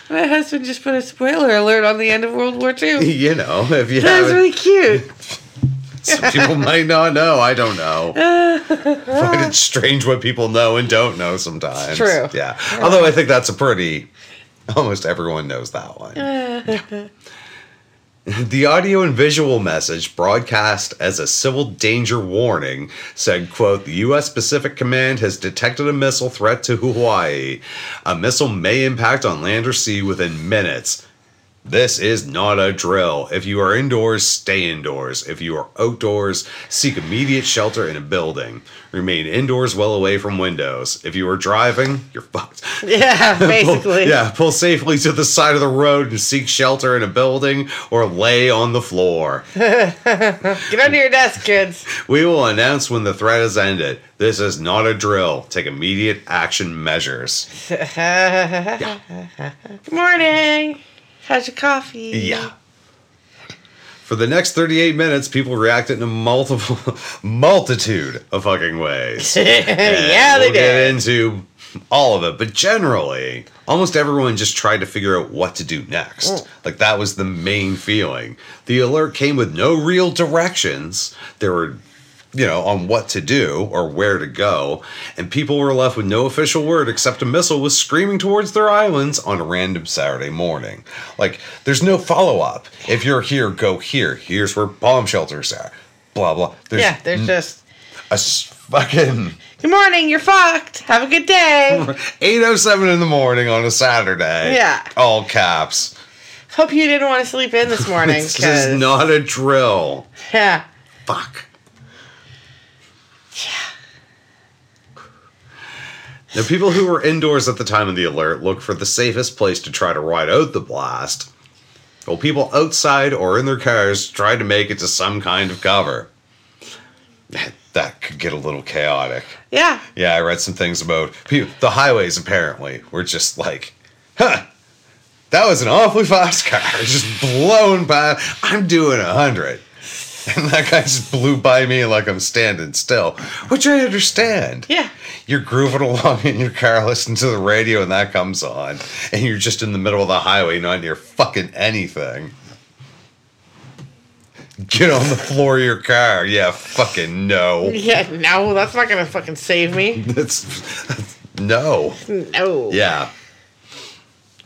My husband just put a spoiler alert on the end of World War II. you know, if you That was haven't, really cute. Some people might not know. I don't know. Find it strange what people know and don't know sometimes. True. Yeah. Although I think that's a pretty. Almost everyone knows that one. Eh. The audio and visual message broadcast as a civil danger warning said, quote, the U.S. Pacific Command has detected a missile threat to Hawaii. A missile may impact on land or sea within minutes. This is not a drill. If you are indoors, stay indoors. If you are outdoors, seek immediate shelter in a building. Remain indoors well away from windows. If you are driving, you're fucked. Yeah, Pull- basically. yeah, pull safely to the side of the road and seek shelter in a building or lay on the floor. Get under your desk, kids. We will announce when the threat has ended. This is not a drill. Take immediate action measures. Good morning. How's your coffee? Yeah. For the next 38 minutes, people reacted in a multiple multitude of fucking ways. Yeah, they we'll get into all of it, but generally, almost everyone just tried to figure out what to do next. Mm. Like that was the main feeling. The alert came with no real directions. There were you know, on what to do or where to go, and people were left with no official word except a missile was screaming towards their islands on a random Saturday morning. Like, there's no follow up. If you're here, go here. Here's where bomb shelters are. Blah blah. There's yeah, there's just a s- fucking Good morning, you're fucked. Have a good day. 8.07 in the morning on a Saturday. Yeah. All caps. Hope you didn't want to sleep in this morning. This is not a drill. Yeah. Fuck. Now, people who were indoors at the time of the alert looked for the safest place to try to ride out the blast, while people outside or in their cars tried to make it to some kind of cover. That could get a little chaotic. Yeah. Yeah, I read some things about people, the highways. Apparently, were just like, huh. That was an awfully fast car, just blowing by. I'm doing a hundred, and that guy just blew by me like I'm standing still, which I understand. Yeah. You're grooving along in your car, listening to the radio, and that comes on, and you're just in the middle of the highway, not near fucking anything. Get on the floor of your car. Yeah, fucking no. Yeah, no, that's not gonna fucking save me. That's no. No. Yeah.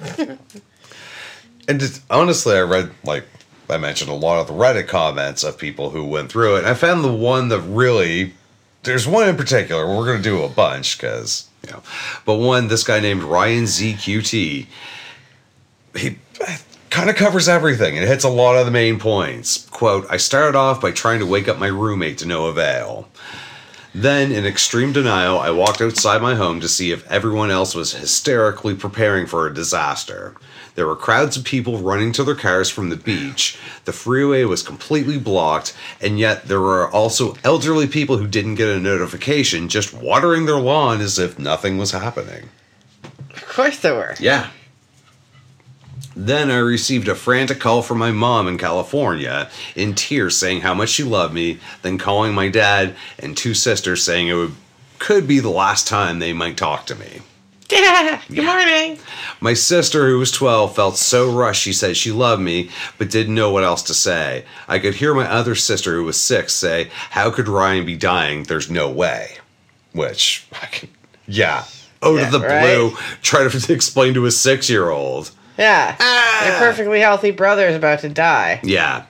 and just, honestly, I read like I mentioned a lot of the Reddit comments of people who went through it. And I found the one that really there's one in particular. We're going to do a bunch because you know, but one this guy named Ryan ZQT. He eh, kind of covers everything and hits a lot of the main points. Quote: I started off by trying to wake up my roommate to no avail. Then, in extreme denial, I walked outside my home to see if everyone else was hysterically preparing for a disaster. There were crowds of people running to their cars from the beach. The freeway was completely blocked, and yet there were also elderly people who didn't get a notification, just watering their lawn as if nothing was happening. Of course there were. Yeah. Then I received a frantic call from my mom in California in tears saying how much she loved me, then calling my dad and two sisters saying it would, could be the last time they might talk to me. Yeah. Good morning. My sister, who was 12, felt so rushed she said she loved me, but didn't know what else to say. I could hear my other sister, who was six, say, How could Ryan be dying? There's no way. Which, I can, yeah. Out Yeah, of the right? blue, try to explain to a six year old. Yeah. Ah. Your perfectly healthy brother is about to die. Yeah.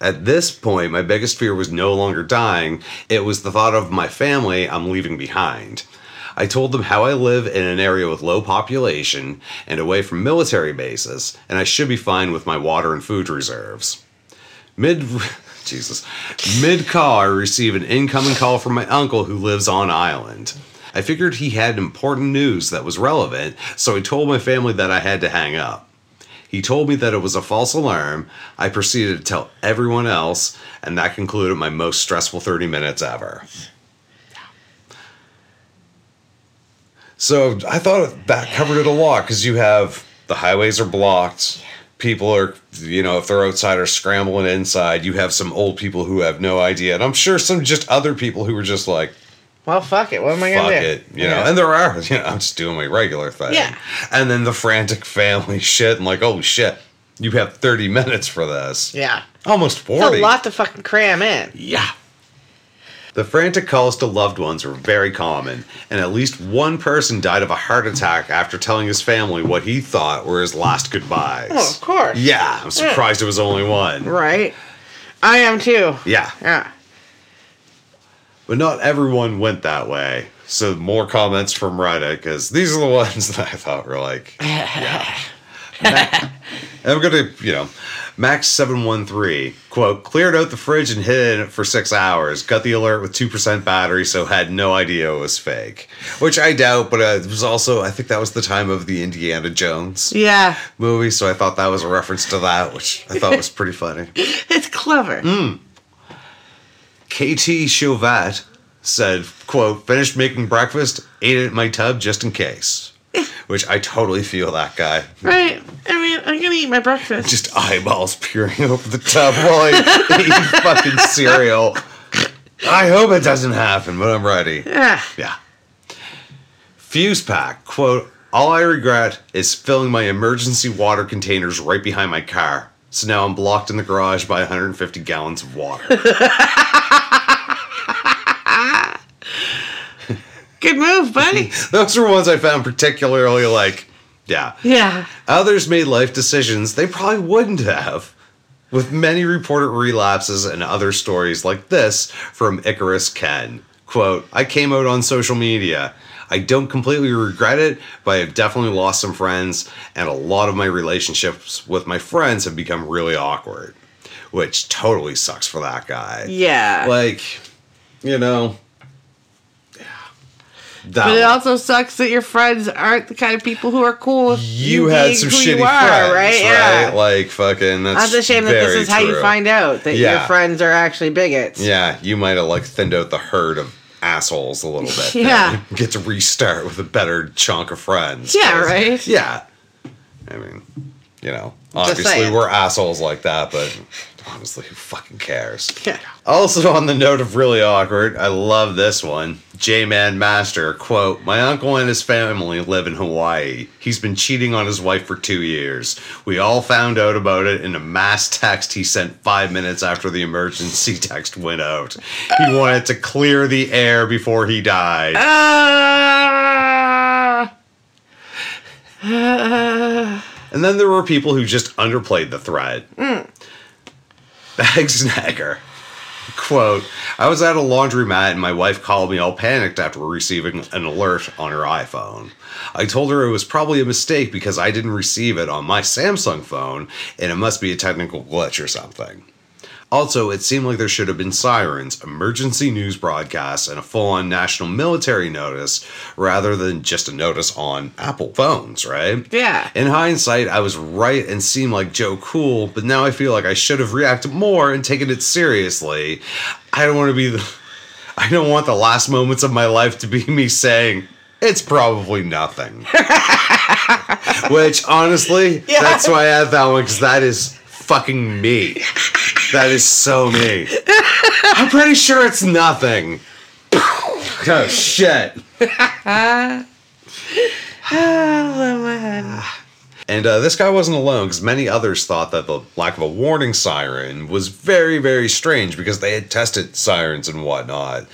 At this point, my biggest fear was no longer dying, it was the thought of my family I'm leaving behind. I told them how I live in an area with low population and away from military bases, and I should be fine with my water and food reserves. Mid Jesus. Mid call, I receive an incoming call from my uncle who lives on island. I figured he had important news that was relevant, so I told my family that I had to hang up. He told me that it was a false alarm. I proceeded to tell everyone else, and that concluded my most stressful 30 minutes ever. So I thought that covered it a lot because you have the highways are blocked. People are, you know, if they're outside are scrambling inside. You have some old people who have no idea. And I'm sure some just other people who were just like, Well, fuck it. What am I gonna fuck do? it, you know. Yeah. And there are, you know, I'm just doing my regular thing. Yeah. And then the frantic family shit, and like, oh shit, you have 30 minutes for this. yeah. Almost It's 40. a lot to fucking cram in. Yeah. The frantic calls to loved ones were very common, and at least one person died of a heart attack after telling his family what he thought were his last goodbyes. Oh, of course. Yeah, I'm surprised it was only one. Right. I am too. Yeah, Yeah. but not everyone went that way. So more comments from Reddit because these are the ones that I thought were like, yeah. I'm gonna, you know, Max seven one three quote cleared out the fridge and hid in it for six hours. Got the alert with two percent battery, so had no idea it was fake. Which I doubt, but uh, it was also I think that was the time of the Indiana Jones Yeah. movie, so I thought that was a reference to that, which I thought was pretty funny. It's clever. Mm. KT Chauvet said, quote, finished making breakfast, ate it in my tub just in case. Which I totally feel that guy. Right. I mean, I'm gonna eat my breakfast. Just eyeballs peering over the tub while I eat fucking cereal. I hope it doesn't happen, but I'm ready. Yeah. Yeah. Fuse pack, quote, all I regret is filling my emergency water containers right behind my car. So now I'm blocked in the garage by 150 gallons of water. Good move, buddy. Those were ones I found particularly like, yeah. yeah. Others made life decisions they probably wouldn't have. With many reported relapses and other stories like this from Icarus Ken. Quote, I came out on social media. I don't completely regret it, but I've definitely lost some friends, and a lot of my relationships with my friends have become really awkward, which totally sucks for that guy. Yeah. Like, you know. Yeah. That but it also sucks that your friends aren't the kind of people who are cool with you you had some shitty are, friends, right? Yeah. Like fucking. That's, That's a shame that this is how you find out that your friends are actually bigots. Yeah, you might have like thinned out the herd of assholes a little bit. Yeah. Get to restart with a better chunk of friends. Yeah, right? Yeah. I mean, you know, obviously we're assholes like that, but honestly, who fucking cares? Yeah. Also, on the note of really awkward, I love this one. J Man Master, quote, My uncle and his family live in Hawaii. He's been cheating on his wife for two years. We all found out about it in a mass text he sent five minutes after the emergency text went out. He wanted to clear the air before he died. Ah. And then there were people who just underplayed the thread. Bagsnagger. Quote, I was at a laundromat and my wife called me all panicked after receiving an alert on her iPhone. I told her it was probably a mistake because I didn't receive it on my Samsung phone and it must be a technical glitch or something. Also, it seemed like there should have been sirens, emergency news broadcasts, and a full on national military notice rather than just a notice on Apple phones, right? Yeah. In hindsight, I was right and seemed like Joe Cool, but now I feel like I should have reacted more and taken it seriously. I don't want to be the. I don't want the last moments of my life to be me saying, it's probably nothing. Which, honestly, Yeah. that's why I had that one, because that is fucking me. That is so me. I'm pretty sure it's nothing. Oh, shit. Oh, my head. And uh, this guy wasn't alone because many others thought that the lack of a warning siren was very, very strange because they had tested sirens and whatnot.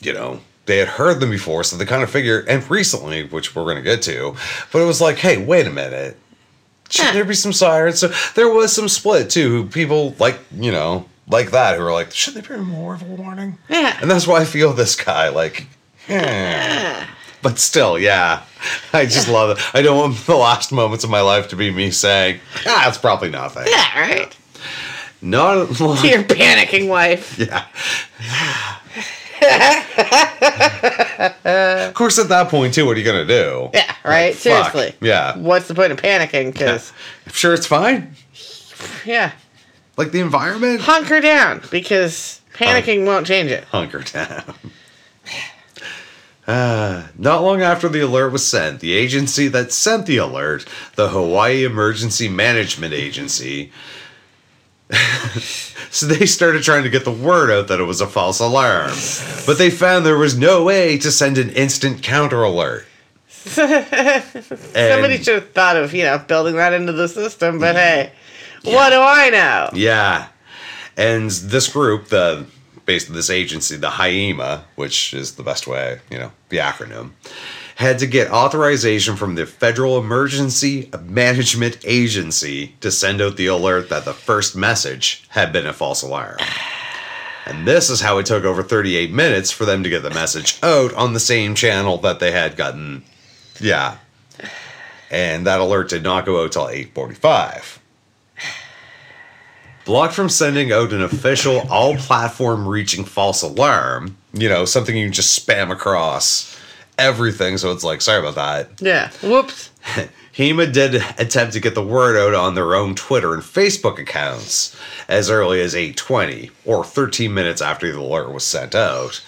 You know, they had heard them before, so they kind of figured, and recently, which we're going to get to, but it was like, hey, wait a minute. Should Yeah. there be some sirens? So there was some split too. Who people like, you know, like that, who are like, should there be more of a warning? Yeah. And that's why I feel this guy like, eh. But still, yeah. I just love it. I don't want the last moments of my life to be me saying, ah, it's probably nothing. Yeah, right? Not To your panicking wife. yeah. of course, at that point, too, what are you going to do? Yeah, right? Like, fuck. Seriously. Yeah. What's the point of panicking? Because, I'm sure it's fine. yeah. Like the environment. Hunker down because panicking won't change it. hunker down. Uh, not long after the alert was sent, the agency that sent the alert, the Hawaii Emergency Management Agency, so they started trying to get the word out that it was a false alarm. But they found there was no way to send an instant counter alert. Somebody should have thought of, you know, building that into the system, but hey, what do I know? Yeah. And this group, the based on this agency, the HIEMA, which is the best way, you know, the acronym, had to get authorization from the Federal Emergency Management Agency to send out the alert that the first message had been a false alarm. And this is how it took over 38 minutes for them to get the message out on the same channel that they had gotten. Yeah. And that alert did not go out till 845 blocked from sending out an official all platform reaching false alarm you know something you just spam across everything so it's like sorry about that Yeah. Whoops. hema did attempt to get the word out on their own twitter and facebook accounts as early as 820 or 13 minutes after the alert was sent out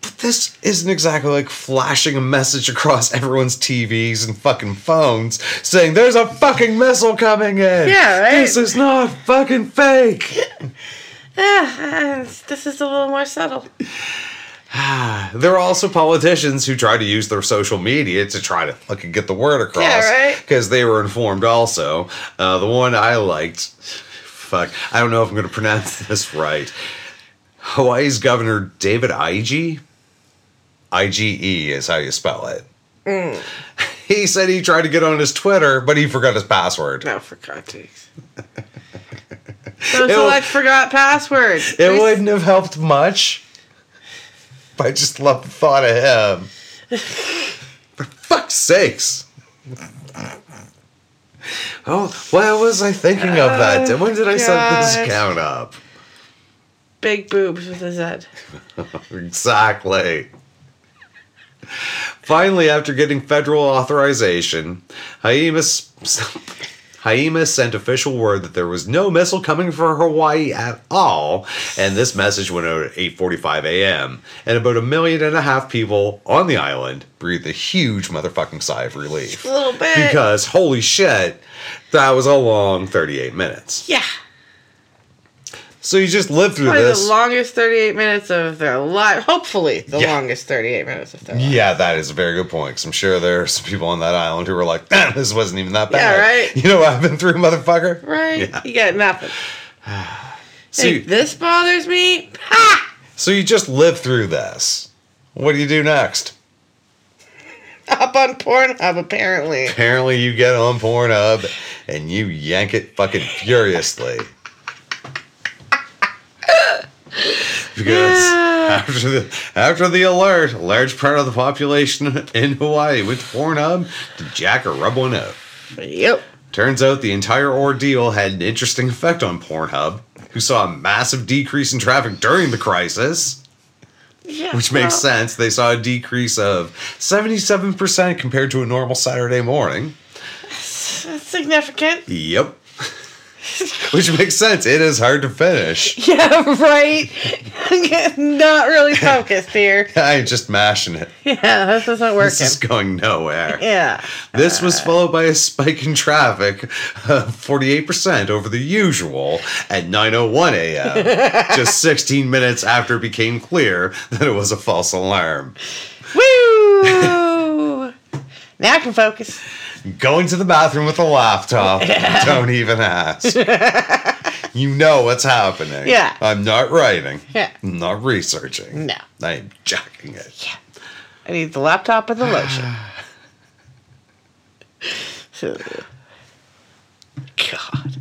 but this isn't exactly like flashing a message across everyone's TVs and fucking phones saying there's a fucking missile coming in. Yeah, right? This is not fucking fake. Ah, this is a little more subtle. There are also politicians who try to use their social media to try to fucking get the word across. Yeah, right? Because they were informed also. Uh, the one I liked, fuck, I don't know if I'm going to pronounce this right. Hawaii's Governor David Ige, IGE is how you spell it. Mm. He said he tried to get on his Twitter, but he forgot his password. No, for God's sakes. Don't It select forgot password. It Res- wouldn't have helped much. I just love the thought of him. For fuck's sakes. Oh, what was I thinking of that? day? When did I set oh, this God. account up? Big boobs with a Z. Exactly. Finally, after getting federal authorization, HIEMA, HIEMA sent official word that there was no missile coming for Hawaii at all, and this message went out at 8:45 a.m. And about a million and a half people on the island breathed a huge motherfucking sigh of relief A little bit. because holy shit, that was a long 38 minutes. yeah. So you just lived through Probably this. the longest 38 minutes of their life. Hopefully, the Yeah. longest 38 minutes of their life. Yeah, that is a very good point. Because I'm sure there are some people on that island who were like, "Damn, this wasn't even that Yeah, bad." right. You know what I've been through, motherfucker. Right? Yeah. You got nothing. So, Hey, you, this bothers me. Ha! so you just live through this. What do you do next? Up on Pornhub, apparently. Apparently, you get on Pornhub and you yank it fucking furiously. Because Yeah. after the after the alert, a large part of the population in Hawaii went to Pornhub to jack or rub one out. Yep. Turns out the entire ordeal had an interesting effect on Pornhub, who saw a massive decrease in traffic during the crisis, Yeah. which makes sense. They saw a decrease of 77% compared to a normal Saturday morning. That's significant. Yep. which makes sense. It is hard to finish. Yeah, right. Not really focused here. I'm just mashing it. Yeah, this isn't working. This is going nowhere. Yeah. This was uh. followed by a spike in traffic of 48% over the usual at 9:01 a.m. just 16 minutes after it became clear that it was a false alarm. Woo! now I can focus. Going to the bathroom with a laptop, don't even ask. you know what's happening. Yeah. I'm not writing. Yeah. I'm not researching. No. I'm jacking it. Yeah. I need the laptop and the lotion. God.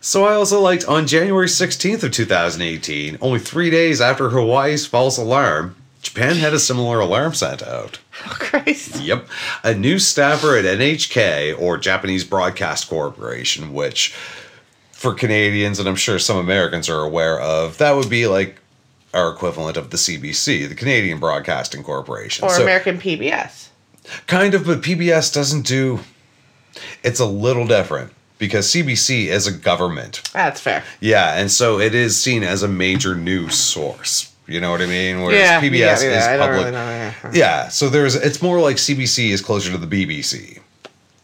So I also liked on January 16th of 2018, only three days after Hawaii's false alarm, Japan had a similar alarm sent out. Oh, Christ. Yep. A new staffer at NHK, or Japanese Broadcast Corporation, which for Canadians and I'm sure some Americans are aware of, that would be like our equivalent of the CBC, the Canadian Broadcasting Corporation. Or So- American PBS. Kind of, but PBS doesn't do. It's a little different because CBC is a government. That's fair. Yeah, and so it is seen as a major news source. You know what I mean? Whereas yeah, PBS yeah, is yeah, public. really know. Yeah. Yeah, so there's it's more like CBC is closer to the BBC.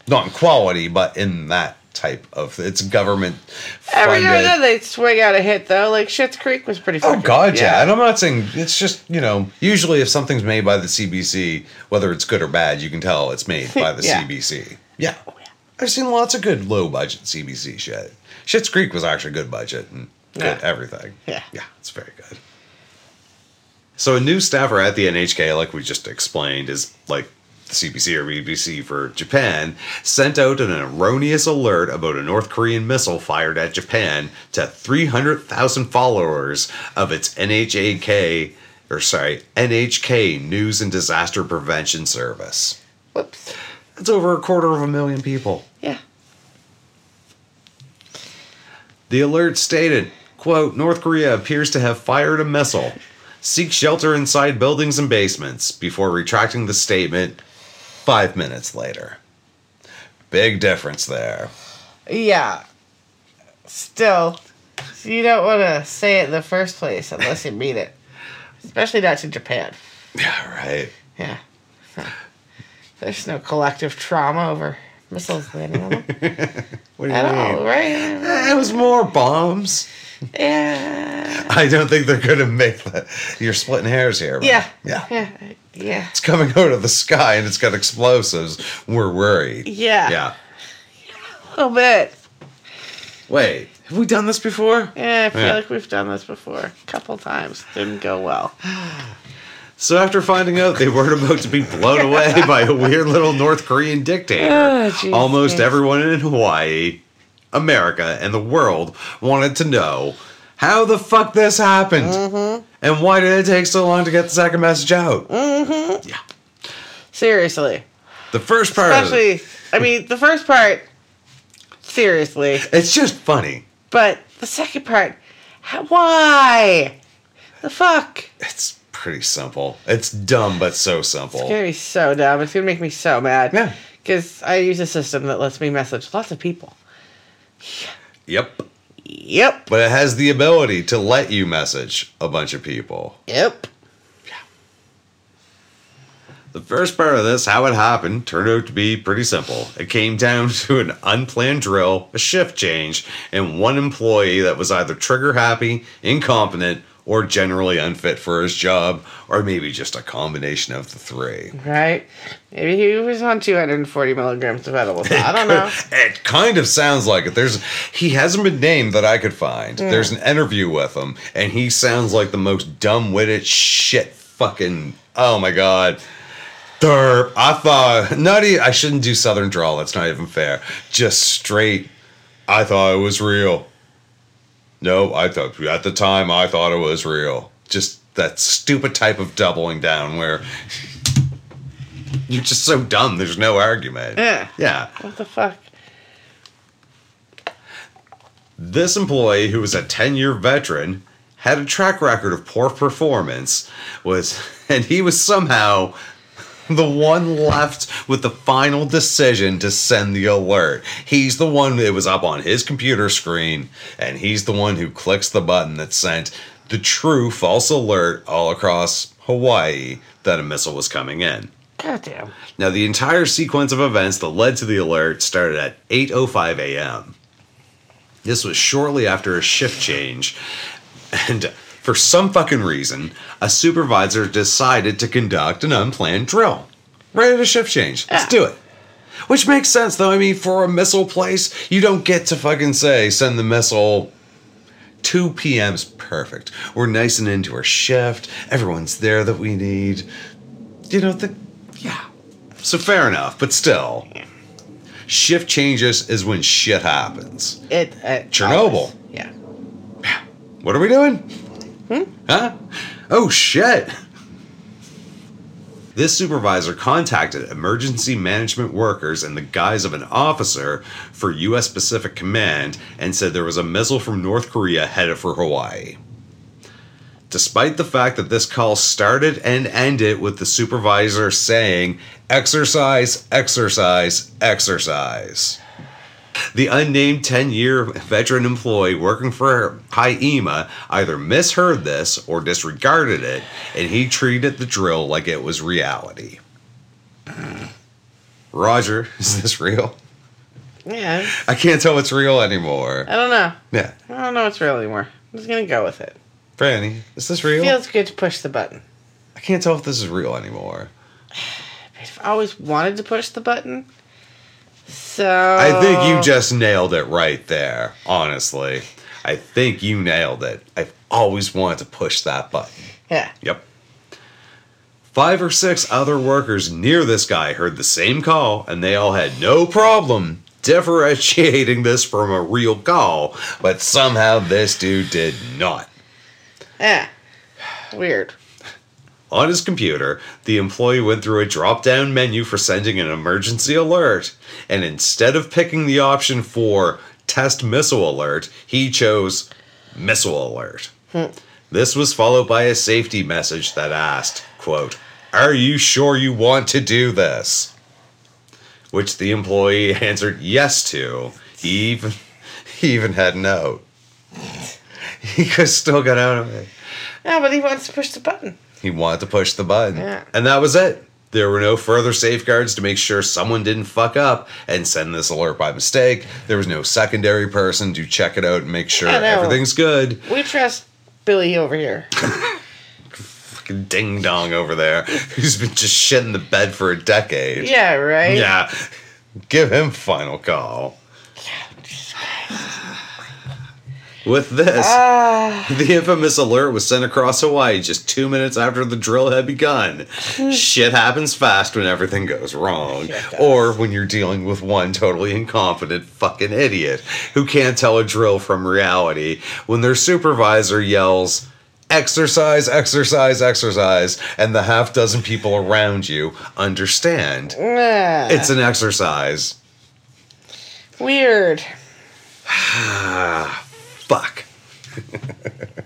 Not in quality, but in that type of it's government Every now and then funded. they swing out a hit though. Like Schitt's Creek was pretty. Oh god, yeah. And I'm not saying it's just, you know, usually if something's made by the CBC, whether it's good or bad, you can tell it's made by the Yeah. CBC. Yeah. I've seen lots of good low budget CBC shit. Schitt's Creek was actually good budget and good Yeah. everything. Yeah. Yeah, it's very good. So a new staffer at the NHK, like we just explained, is like the CBC or BBC for Japan, sent out an erroneous alert about a North Korean missile fired at Japan to 300,000 followers of its NHAK, or sorry, NHK News and Disaster Prevention Service. Whoops. That's over a quarter of a million people. Yeah. The alert stated, quote, North Korea appears to have fired a missile. Seek shelter inside buildings and basements before retracting the statement five minutes later. Big difference there. Yeah. Still, you don't want to say it in the first place unless you mean it. Especially not to Japan. Yeah, right. Yeah. There's no collective trauma over missiles landing on them What do you at mean? all, right? It was more bombs. Yeah. I don't think they're going to make that. You're splitting hairs here. Yeah. Yeah. Yeah. Yeah. It's coming out of the sky and it's got explosives. We're worried. Yeah. Yeah. A little bit. Wait, have we done this before? Yeah, I feel Yeah. like we've done this before a couple times. Didn't go well. So after finding out they weren't about to be blown away by a weird little North Korean dictator, Oh, jeez, almost jeez. everyone in Hawaii, America, and the world wanted to know how the fuck this happened. And why did it take so long to get the second message out? Mm-hmm. Yeah. Seriously. The first part Especially, I mean, the first part, seriously. it's just funny. But the second part, how, why? The fuck? It's pretty simple. It's dumb, but so simple. It's gonna be so dumb. It's gonna make me so mad. Yeah. Because I use a system that lets me message lots of people. Yep. Yep. But it has the ability to let you message a bunch of people. Yep. Yeah. The first part of this, how it happened, turned out to be pretty simple. It came down to an unplanned drill, a shift change, and one employee that was either trigger happy, incompetent, or generally unfit for his job, or maybe just a combination of the three. Right? Maybe he was on 240 milligrams of edibles. I don't know. It kind of sounds like it. There's he hasn't been named that I could find. There's an interview with him, and he sounds like the most dumb-witted shit. Fucking oh my god. Derp. I thought not. I shouldn't do Southern drawl. That's not even fair. Just straight. I thought it was real. No, I thought at the time I thought it was real. Just that stupid type of doubling down where you're just so dumb. There's no argument. Yeah. Yeah. What the fuck? This employee, who was a 10 year veteran, had a track record of poor performance, was and he was somehow the one left with the final decision to send the alert. He's the one that was up on his computer screen, and he's the one who clicks the button that sent the true false alert all across Hawaii that a missile was coming in. Goddamn. Now, the entire sequence of events that led to the alert started at 8:05 a.m. This was shortly after a shift change, and for some fucking reason, a supervisor decided to conduct an unplanned drill right at a shift change. Let's Ah. do it. Which makes sense, though. I mean, for a missile place, you don't get to fucking say send the missile 2 p.m.'s perfect. We're nice and into our shift. Everyone's there that we need. You know, the yeah. So fair enough, but still. Shift changes is when shit happens. It. Uh, Chernobyl. always. Yeah. What are we doing? Huh? Oh shit. This supervisor contacted emergency management workers in the guise of an officer for U.S. Pacific Command and said there was a missile from North Korea headed for Hawaii. Despite the fact that this call started and ended with the supervisor saying, exercise, exercise, exercise. The unnamed 10 year veteran employee working for HIEMA either misheard this or disregarded it, and he treated the drill like it was reality. Roger, is this real? Yeah. I can't tell what's real anymore. I don't know. Yeah. I don't know what's real anymore. I'm just gonna go with it. Franny, is this real? Feels good to push the button. I can't tell if this is real anymore. I've always wanted to push the button. So I think you just nailed it right there, honestly. I think you nailed it. I've always wanted to push that button. Yeah. Yep. Five or six other workers near this guy heard the same call, and they all had no problem differentiating this from a real call, but somehow this dude did not. Yeah. Weird. On his computer, the employee went through a drop down menu for sending an emergency alert, and instead of picking the option for test missile alert, he chose missile alert. This was followed by a safety message that asked, quote, Are you sure you want to do this? Which the employee answered yes to. He even he even had no. He could still got out of it. Yeah, but he wants to push the button. He wanted to push the button. Yeah. And that was it. There were no further safeguards to make sure someone didn't fuck up and send this alert by mistake. There was no secondary person to check it out and make sure everything's good. We trust Billy over here. Fucking ding dong over there who's been just shitting the bed for a decade. yeah, right? Yeah. Give him final call. With this, Ah, The infamous alert was sent across Hawaii just two minutes after the drill had begun. Shit happens fast when everything goes wrong. Or when you're dealing with one totally incompetent fucking idiot who can't tell a drill from reality when their supervisor yells, exercise, exercise, exercise, and the half dozen people around you understand Ugh. it's an exercise. weird.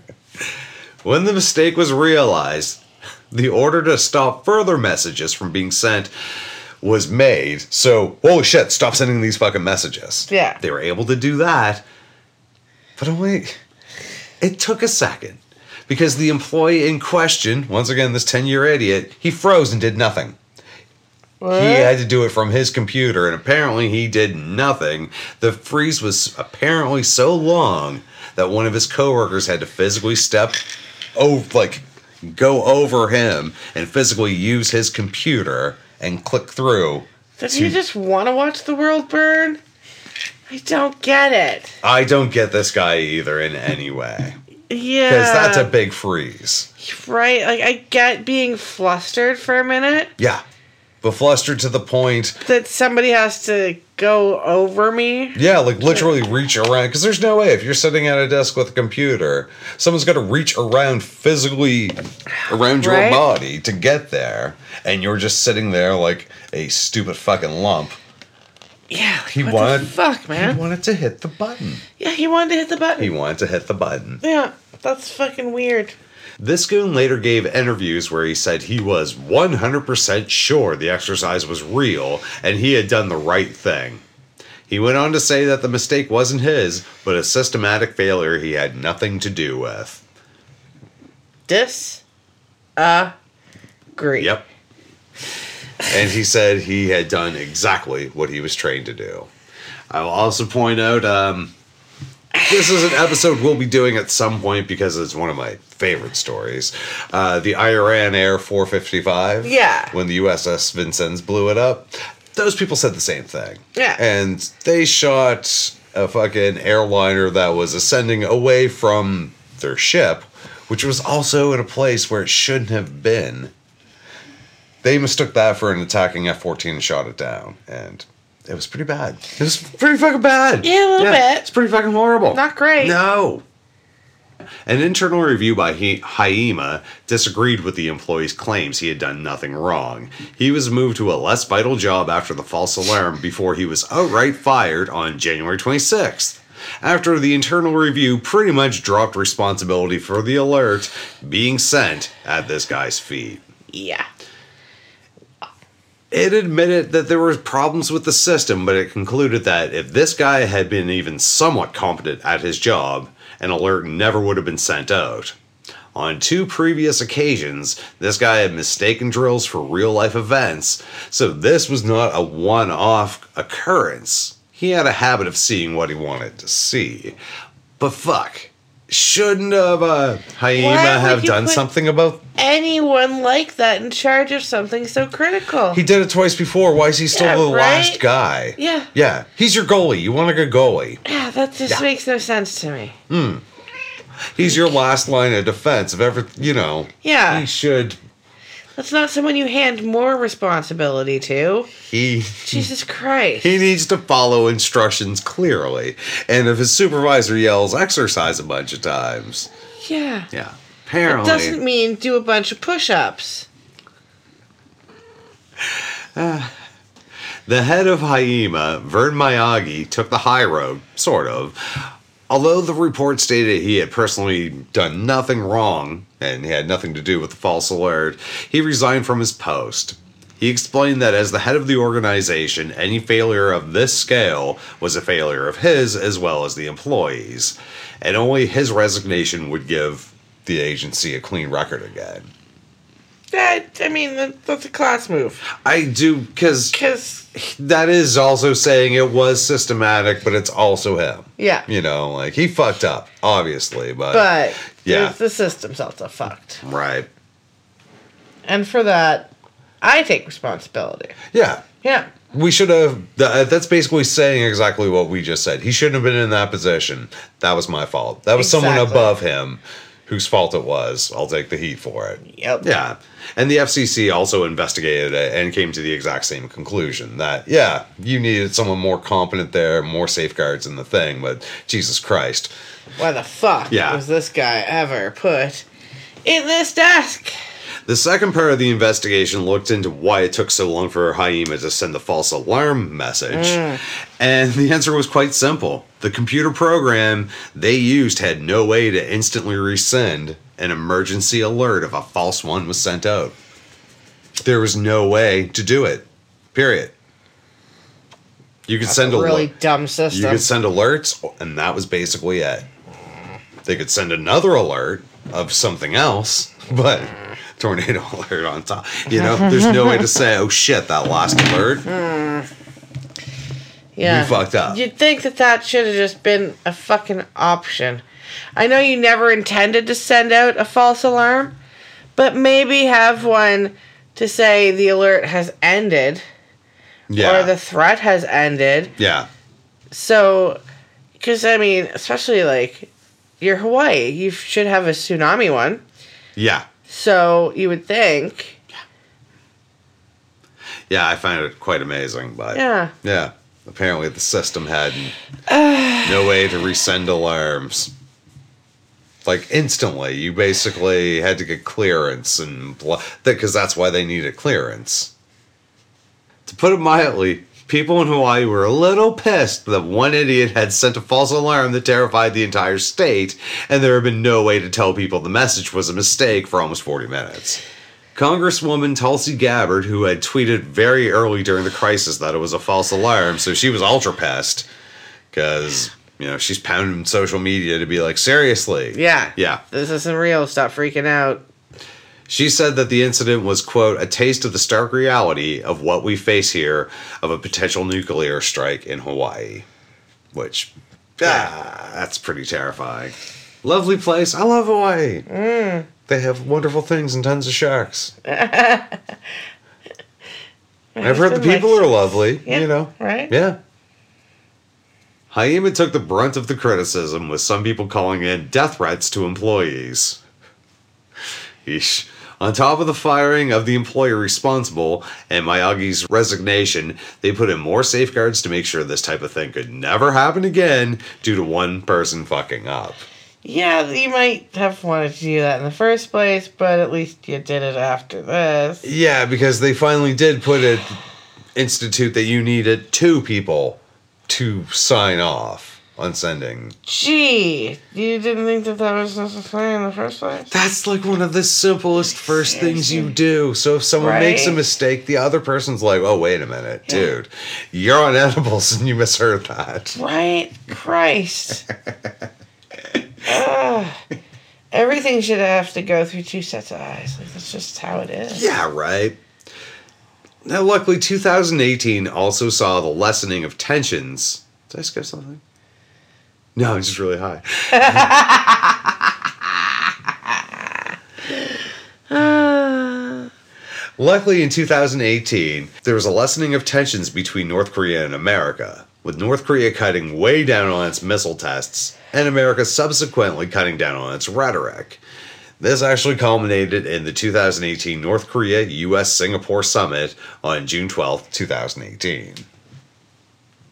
When the mistake was realized, the order to stop further messages from being sent was made. So, holy shit, stop sending these fucking messages. Yeah. They were able to do that. But only it took a second. Because the employee in question, once again, this 10 year idiot, he froze and did nothing. What? He had to do it from his computer, and apparently he did nothing. The freeze was apparently so long that one of his coworkers had to physically step over, like, go over him and physically use his computer and click through. Did to- you just want to watch the world burn? I don't get it. I don't get this guy either in any way. Yeah. Because that's a big freeze. right. Like I get being flustered for a minute Yeah. But flustered to the point, that somebody has to go over me. yeah, like literally reach around. Because there's no way if you're sitting at a desk with a computer, someone's got to reach around physically around your Right. body to get there, and you're just sitting there like a stupid fucking lump. Yeah. Like, He what wanted, the fuck, man. He wanted to hit the button. yeah, he wanted to hit the button. He wanted to hit the button. yeah, that's fucking weird. This goon later gave interviews where he said he was 100% sure the exercise was real and he had done the right thing. He went on to say that the mistake wasn't his, but a systematic failure he had nothing to do with. Dis. Uh agree. Yep. And he said he had done exactly what he was trained to do. I will also point out um, this is an episode we'll be doing at some point because it's one of my favorite stories. Uh, the Iran Air 455. Yeah. When the USS Vincennes blew it up, those people said the same thing. Yeah. And they shot a fucking airliner that was ascending away from their ship, which was also in a place where it shouldn't have been. They mistook that for an attacking F 14 and shot it down. And it was pretty bad. It was pretty fucking bad. Yeah, a little bit. It's pretty fucking horrible. Not great. No. An internal review by Hi- HIEMA disagreed with the employee's claims he had done nothing wrong. He was moved to a less vital job after the false alarm before he was outright fired on January 26th. After the internal review pretty much dropped responsibility for the alert being sent at this guy's feet. Yeah. It admitted that there were problems with the system, but it concluded that if this guy had been even somewhat competent at his job, an alert never would have been sent out. On two previous occasions, this guy had mistaken drills for real life events, so this was not a one off occurrence. He had a habit of seeing what he wanted to see. But fuck, shouldn't have uh, HIEMA have done something about Anyone like that in charge of something so critical? He did it twice before. Why is he still Yeah, the right? last guy? Yeah. Yeah. He's your goalie. You want a good goalie. yeah, that just Yeah. makes no sense to me. Hmm. He's your last line of defense. If ever, you know. Yeah. He should. That's not someone you hand more responsibility to. He. Jesus Christ. He needs to follow instructions clearly. And if his supervisor yells exercise a bunch of times, yeah. yeah. Apparently. It doesn't mean do a bunch of push ups. The head of HIEMA, Vern Miyagi, took the high road, sort of. Although the report stated he had personally done nothing wrong and he had nothing to do with the false alert, he resigned from his post. He explained that as the head of the organization, any failure of this scale was a failure of his as well as the employees, and only his resignation would give the agency a clean record again. That, I mean, that, that's a class move. I do, because Because, that is also saying it was systematic, but it's also him. yeah. You know, like he fucked up, obviously, but, But, Yeah. the system's also fucked. right, And for that, I take responsibility. yeah. Yeah. We should have. Uh, that's basically saying exactly what we just said. He shouldn't have been in that position. That was my fault. That was someone above him whose fault it was. I'll take the heat for it. Yep. Yeah. And the FCC also investigated it and came to the exact same conclusion that, yeah, you needed someone more competent there, more safeguards in the thing, but Jesus Christ. Why the fuck Yeah. was this guy ever put in this desk. The second part of the investigation looked into why it took so long for HIEMA to send the false alarm message. Mm. And the answer was quite simple. The computer program they used had no way to instantly resend an emergency alert if a false one was sent out. There was no way to do it. Period. You could send a really lo- dumb system. you could send alerts, and that was basically it. They could send another alert of something else, but tornado alert on top. You know, there's no way to say, oh shit, that last alert. Hmm. yeah. we fucked up. You'd think that that should have just been a fucking option. I know you never intended to send out a false alarm, but maybe have one to say the alert has ended Yeah. or the threat has ended. yeah. So, because I mean, especially like you're Hawaii, you should have a tsunami one. Yeah. So you would think, Yeah, I find it quite amazing, but yeah, yeah. Apparently the system had no way to resend alarms. Like instantly, you basically had to get clearance and because that's why they needed clearance. To put it mildly, people in Hawaii were a little pissed that one idiot had sent a false alarm that terrified the entire state, and there had been no way to tell people the message was a mistake for almost 40 minutes. Congresswoman Tulsi Gabbard, who had tweeted very early during the crisis that it was a false alarm, so she was ultra pissed because you know she's pounding social media to be like, seriously, yeah, yeah. this isn't real. Stop freaking out. She said that the incident was, quote, a taste of the stark reality of what we face here of a potential nuclear strike in Hawaii. Which, ah, that's pretty terrifying. Lovely place. I love Hawaii. They have wonderful things and tons of sharks. I've heard the people are lovely, Yeah, you know. right? Yeah. HIEMA took the brunt of the criticism, with some people calling in death threats to employees. Yeesh. On top of the firing of the employer responsible and Miyagi's resignation, they put in more safeguards to make sure this type of thing could never happen again due to one person fucking up. Yeah, you might have wanted to do that in the first place, but at least you did it after this. Yeah, because they finally did put it institute that you needed two people to sign off on sending Gee, you didn't think that that was necessary in the first place? That's like one of the simplest first things you do. So if someone makes a mistake, the other person's like, "Oh, wait a minute, Yeah. dude, you're on edibles and you misheard that." Right? Christ. Ugh. everything should have to go through two sets of eyes. Like, that's just how it is. Yeah, right. Now, luckily, 2018 also saw the lessening of tensions. Did I skip something? No, it's just really high. Luckily, in 2018, there was a lessening of tensions between North Korea and America, with North Korea cutting way down on its missile tests, and America subsequently cutting down on its rhetoric. This actually culminated in the 2018 North Korea US Singapore Summit on June 12, 2018.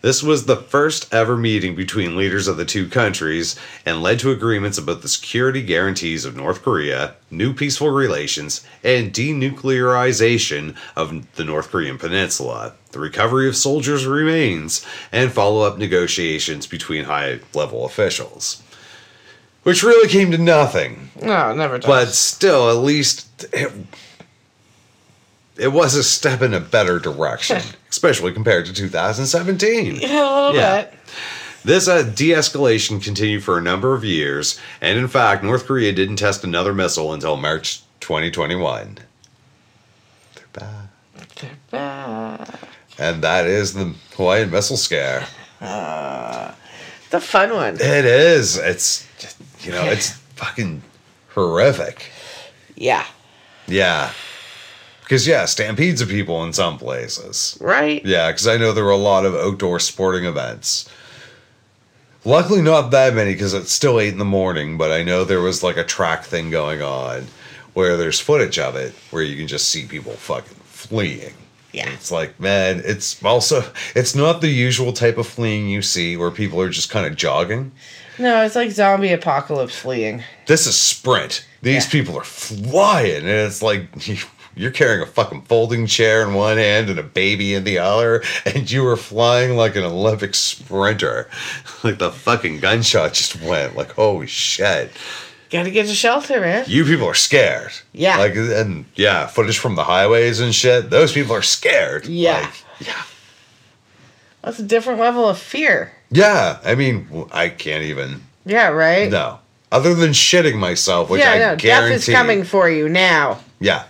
This was the first ever meeting between leaders of the two countries and led to agreements about the security guarantees of North Korea, new peaceful relations, and denuclearization of the North Korean peninsula, the recovery of soldiers' remains, and follow up negotiations between high level officials. Which really came to nothing, No, never does. but still, at least it, it was a step in a better direction, especially compared to 2017. yeah, a little Yeah. bit. This uh, de escalation continued for a number of years, and in fact, North Korea didn't test another missile until March 2021. They're back. They're back. And that is the Hawaiian missile scare. The fun one. It is. It's, you know, it's fucking horrific. Yeah. Yeah. Because, yeah, stampedes of people in some places. Right? Yeah, because I know there were a lot of outdoor sporting events. Luckily, not that many because it's still 8 in the morning, but I know there was like a track thing going on where there's footage of it where you can just see people fucking fleeing. Yeah. It's like, man, it's also, it's not the usual type of fleeing you see where people are just kind of jogging. No, it's like zombie apocalypse fleeing. This is sprint. These Yeah. people are flying, and it's like you're carrying a fucking folding chair in one hand and a baby in the other, and you were flying like an Olympic sprinter. Like the fucking gunshot just went. Like holy shit! Gotta get to shelter, man. You people are scared. Yeah. Like and yeah, footage from the highways and shit. Those people are scared. Yeah. Like, yeah. That's a different level of fear. Yeah. I mean, I can't even. Yeah, right? No. Other than shitting myself, which yeah, I no, death is coming for you now. Yeah.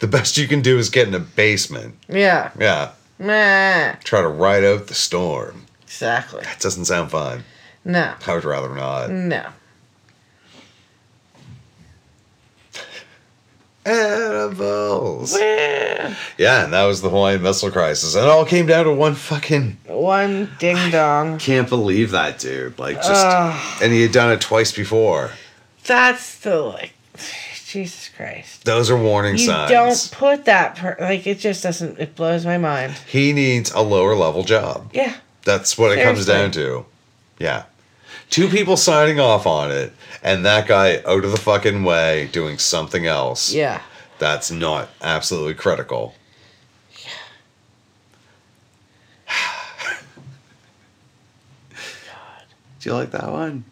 The best you can do is get in a basement. Yeah. Yeah. Nah. Try to ride out the storm. Exactly. That doesn't sound fun. No. I would rather not. No. Edibles. Yeah, and that was the Hawaiian Missile Crisis. And it all came down to one fucking. One ding dong. Can't believe that, dude. Like, just. Ugh. and he had done it twice before. That's the like. Jesus Christ. Those are warning You signs. don't put that per like it just doesn't it blows my mind. He needs a lower level job. Yeah. That's what it comes down to. Yeah. Two people signing off on it, and that guy out of the fucking way doing something else. Yeah. That's not absolutely critical. Yeah. God. Do you like that one?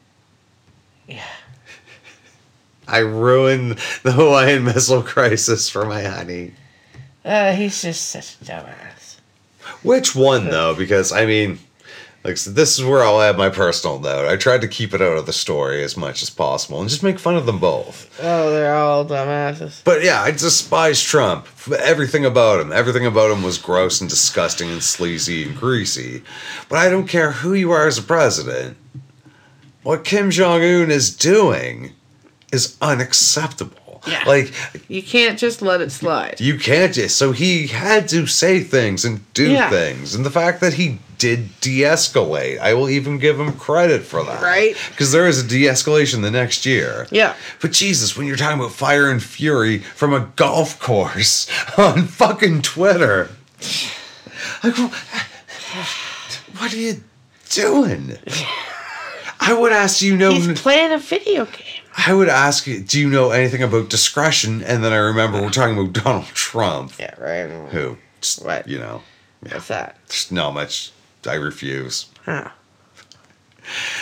I ruined the Hawaiian Missile Crisis for my honey. Uh, he's just such a dumbass. Which one though? Because I mean, like so this is where I'll add my personal note. I tried to keep it out of the story as much as possible and just make fun of them both. Oh, they're all dumbasses. But yeah, I despise Trump. Everything about him. Everything about him was gross and disgusting and sleazy and greasy. But I don't care who you are as a president. What Kim Jong Un is doing is unacceptable. Yeah. Like You can't just let it slide. you can't just. So he had to say things and do Yeah. things, and the fact that he did de-escalate, I will even give him credit for that. Right. Because there is a de-escalation the next year. Yeah. But Jesus, when you're talking about fire and fury from a golf course on fucking Twitter, like, wh- what are you doing? I would ask you no. He's playing a video game. I would ask do you know anything about discretion? And then I remember we're talking about Donald Trump, Yeah, right. who, just, Right. you know, What's that? there's not much. I refuse. Huh.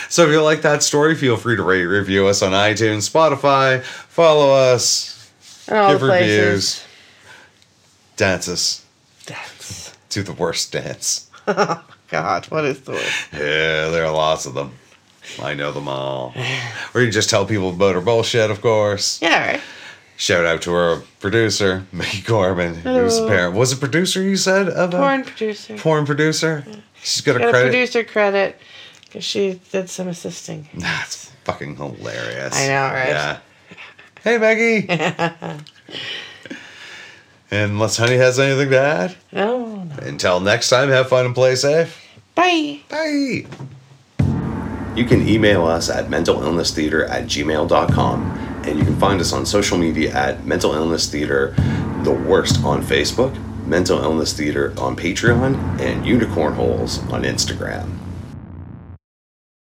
So if you like that story, feel free to rate, review us on iTunes, Spotify, follow us, give reviews, dance us That's to the worst dance. God. What is the worst? Yeah, there are lots of them. I know them all. or you just tell people about our bullshit, of course. Yeah, right. Shout out to our producer, Mickey Gorman, who's a parent. was a producer. You said of a Porn producer. porn producer. She's got a Got a credit. producer credit because she did some assisting. That's fucking hilarious. I know, right? Yeah. Hey, Maggie. and unless Honey has anything to add, No, no. until next time, have fun and play safe. Bye. Bye. You can email us at mentalillnesstheater at gmail.com and you can find us on social media at Mental Illness Theater, the worst on Facebook, Mental Illness Theater on Patreon, and Unicorn Holes on Instagram.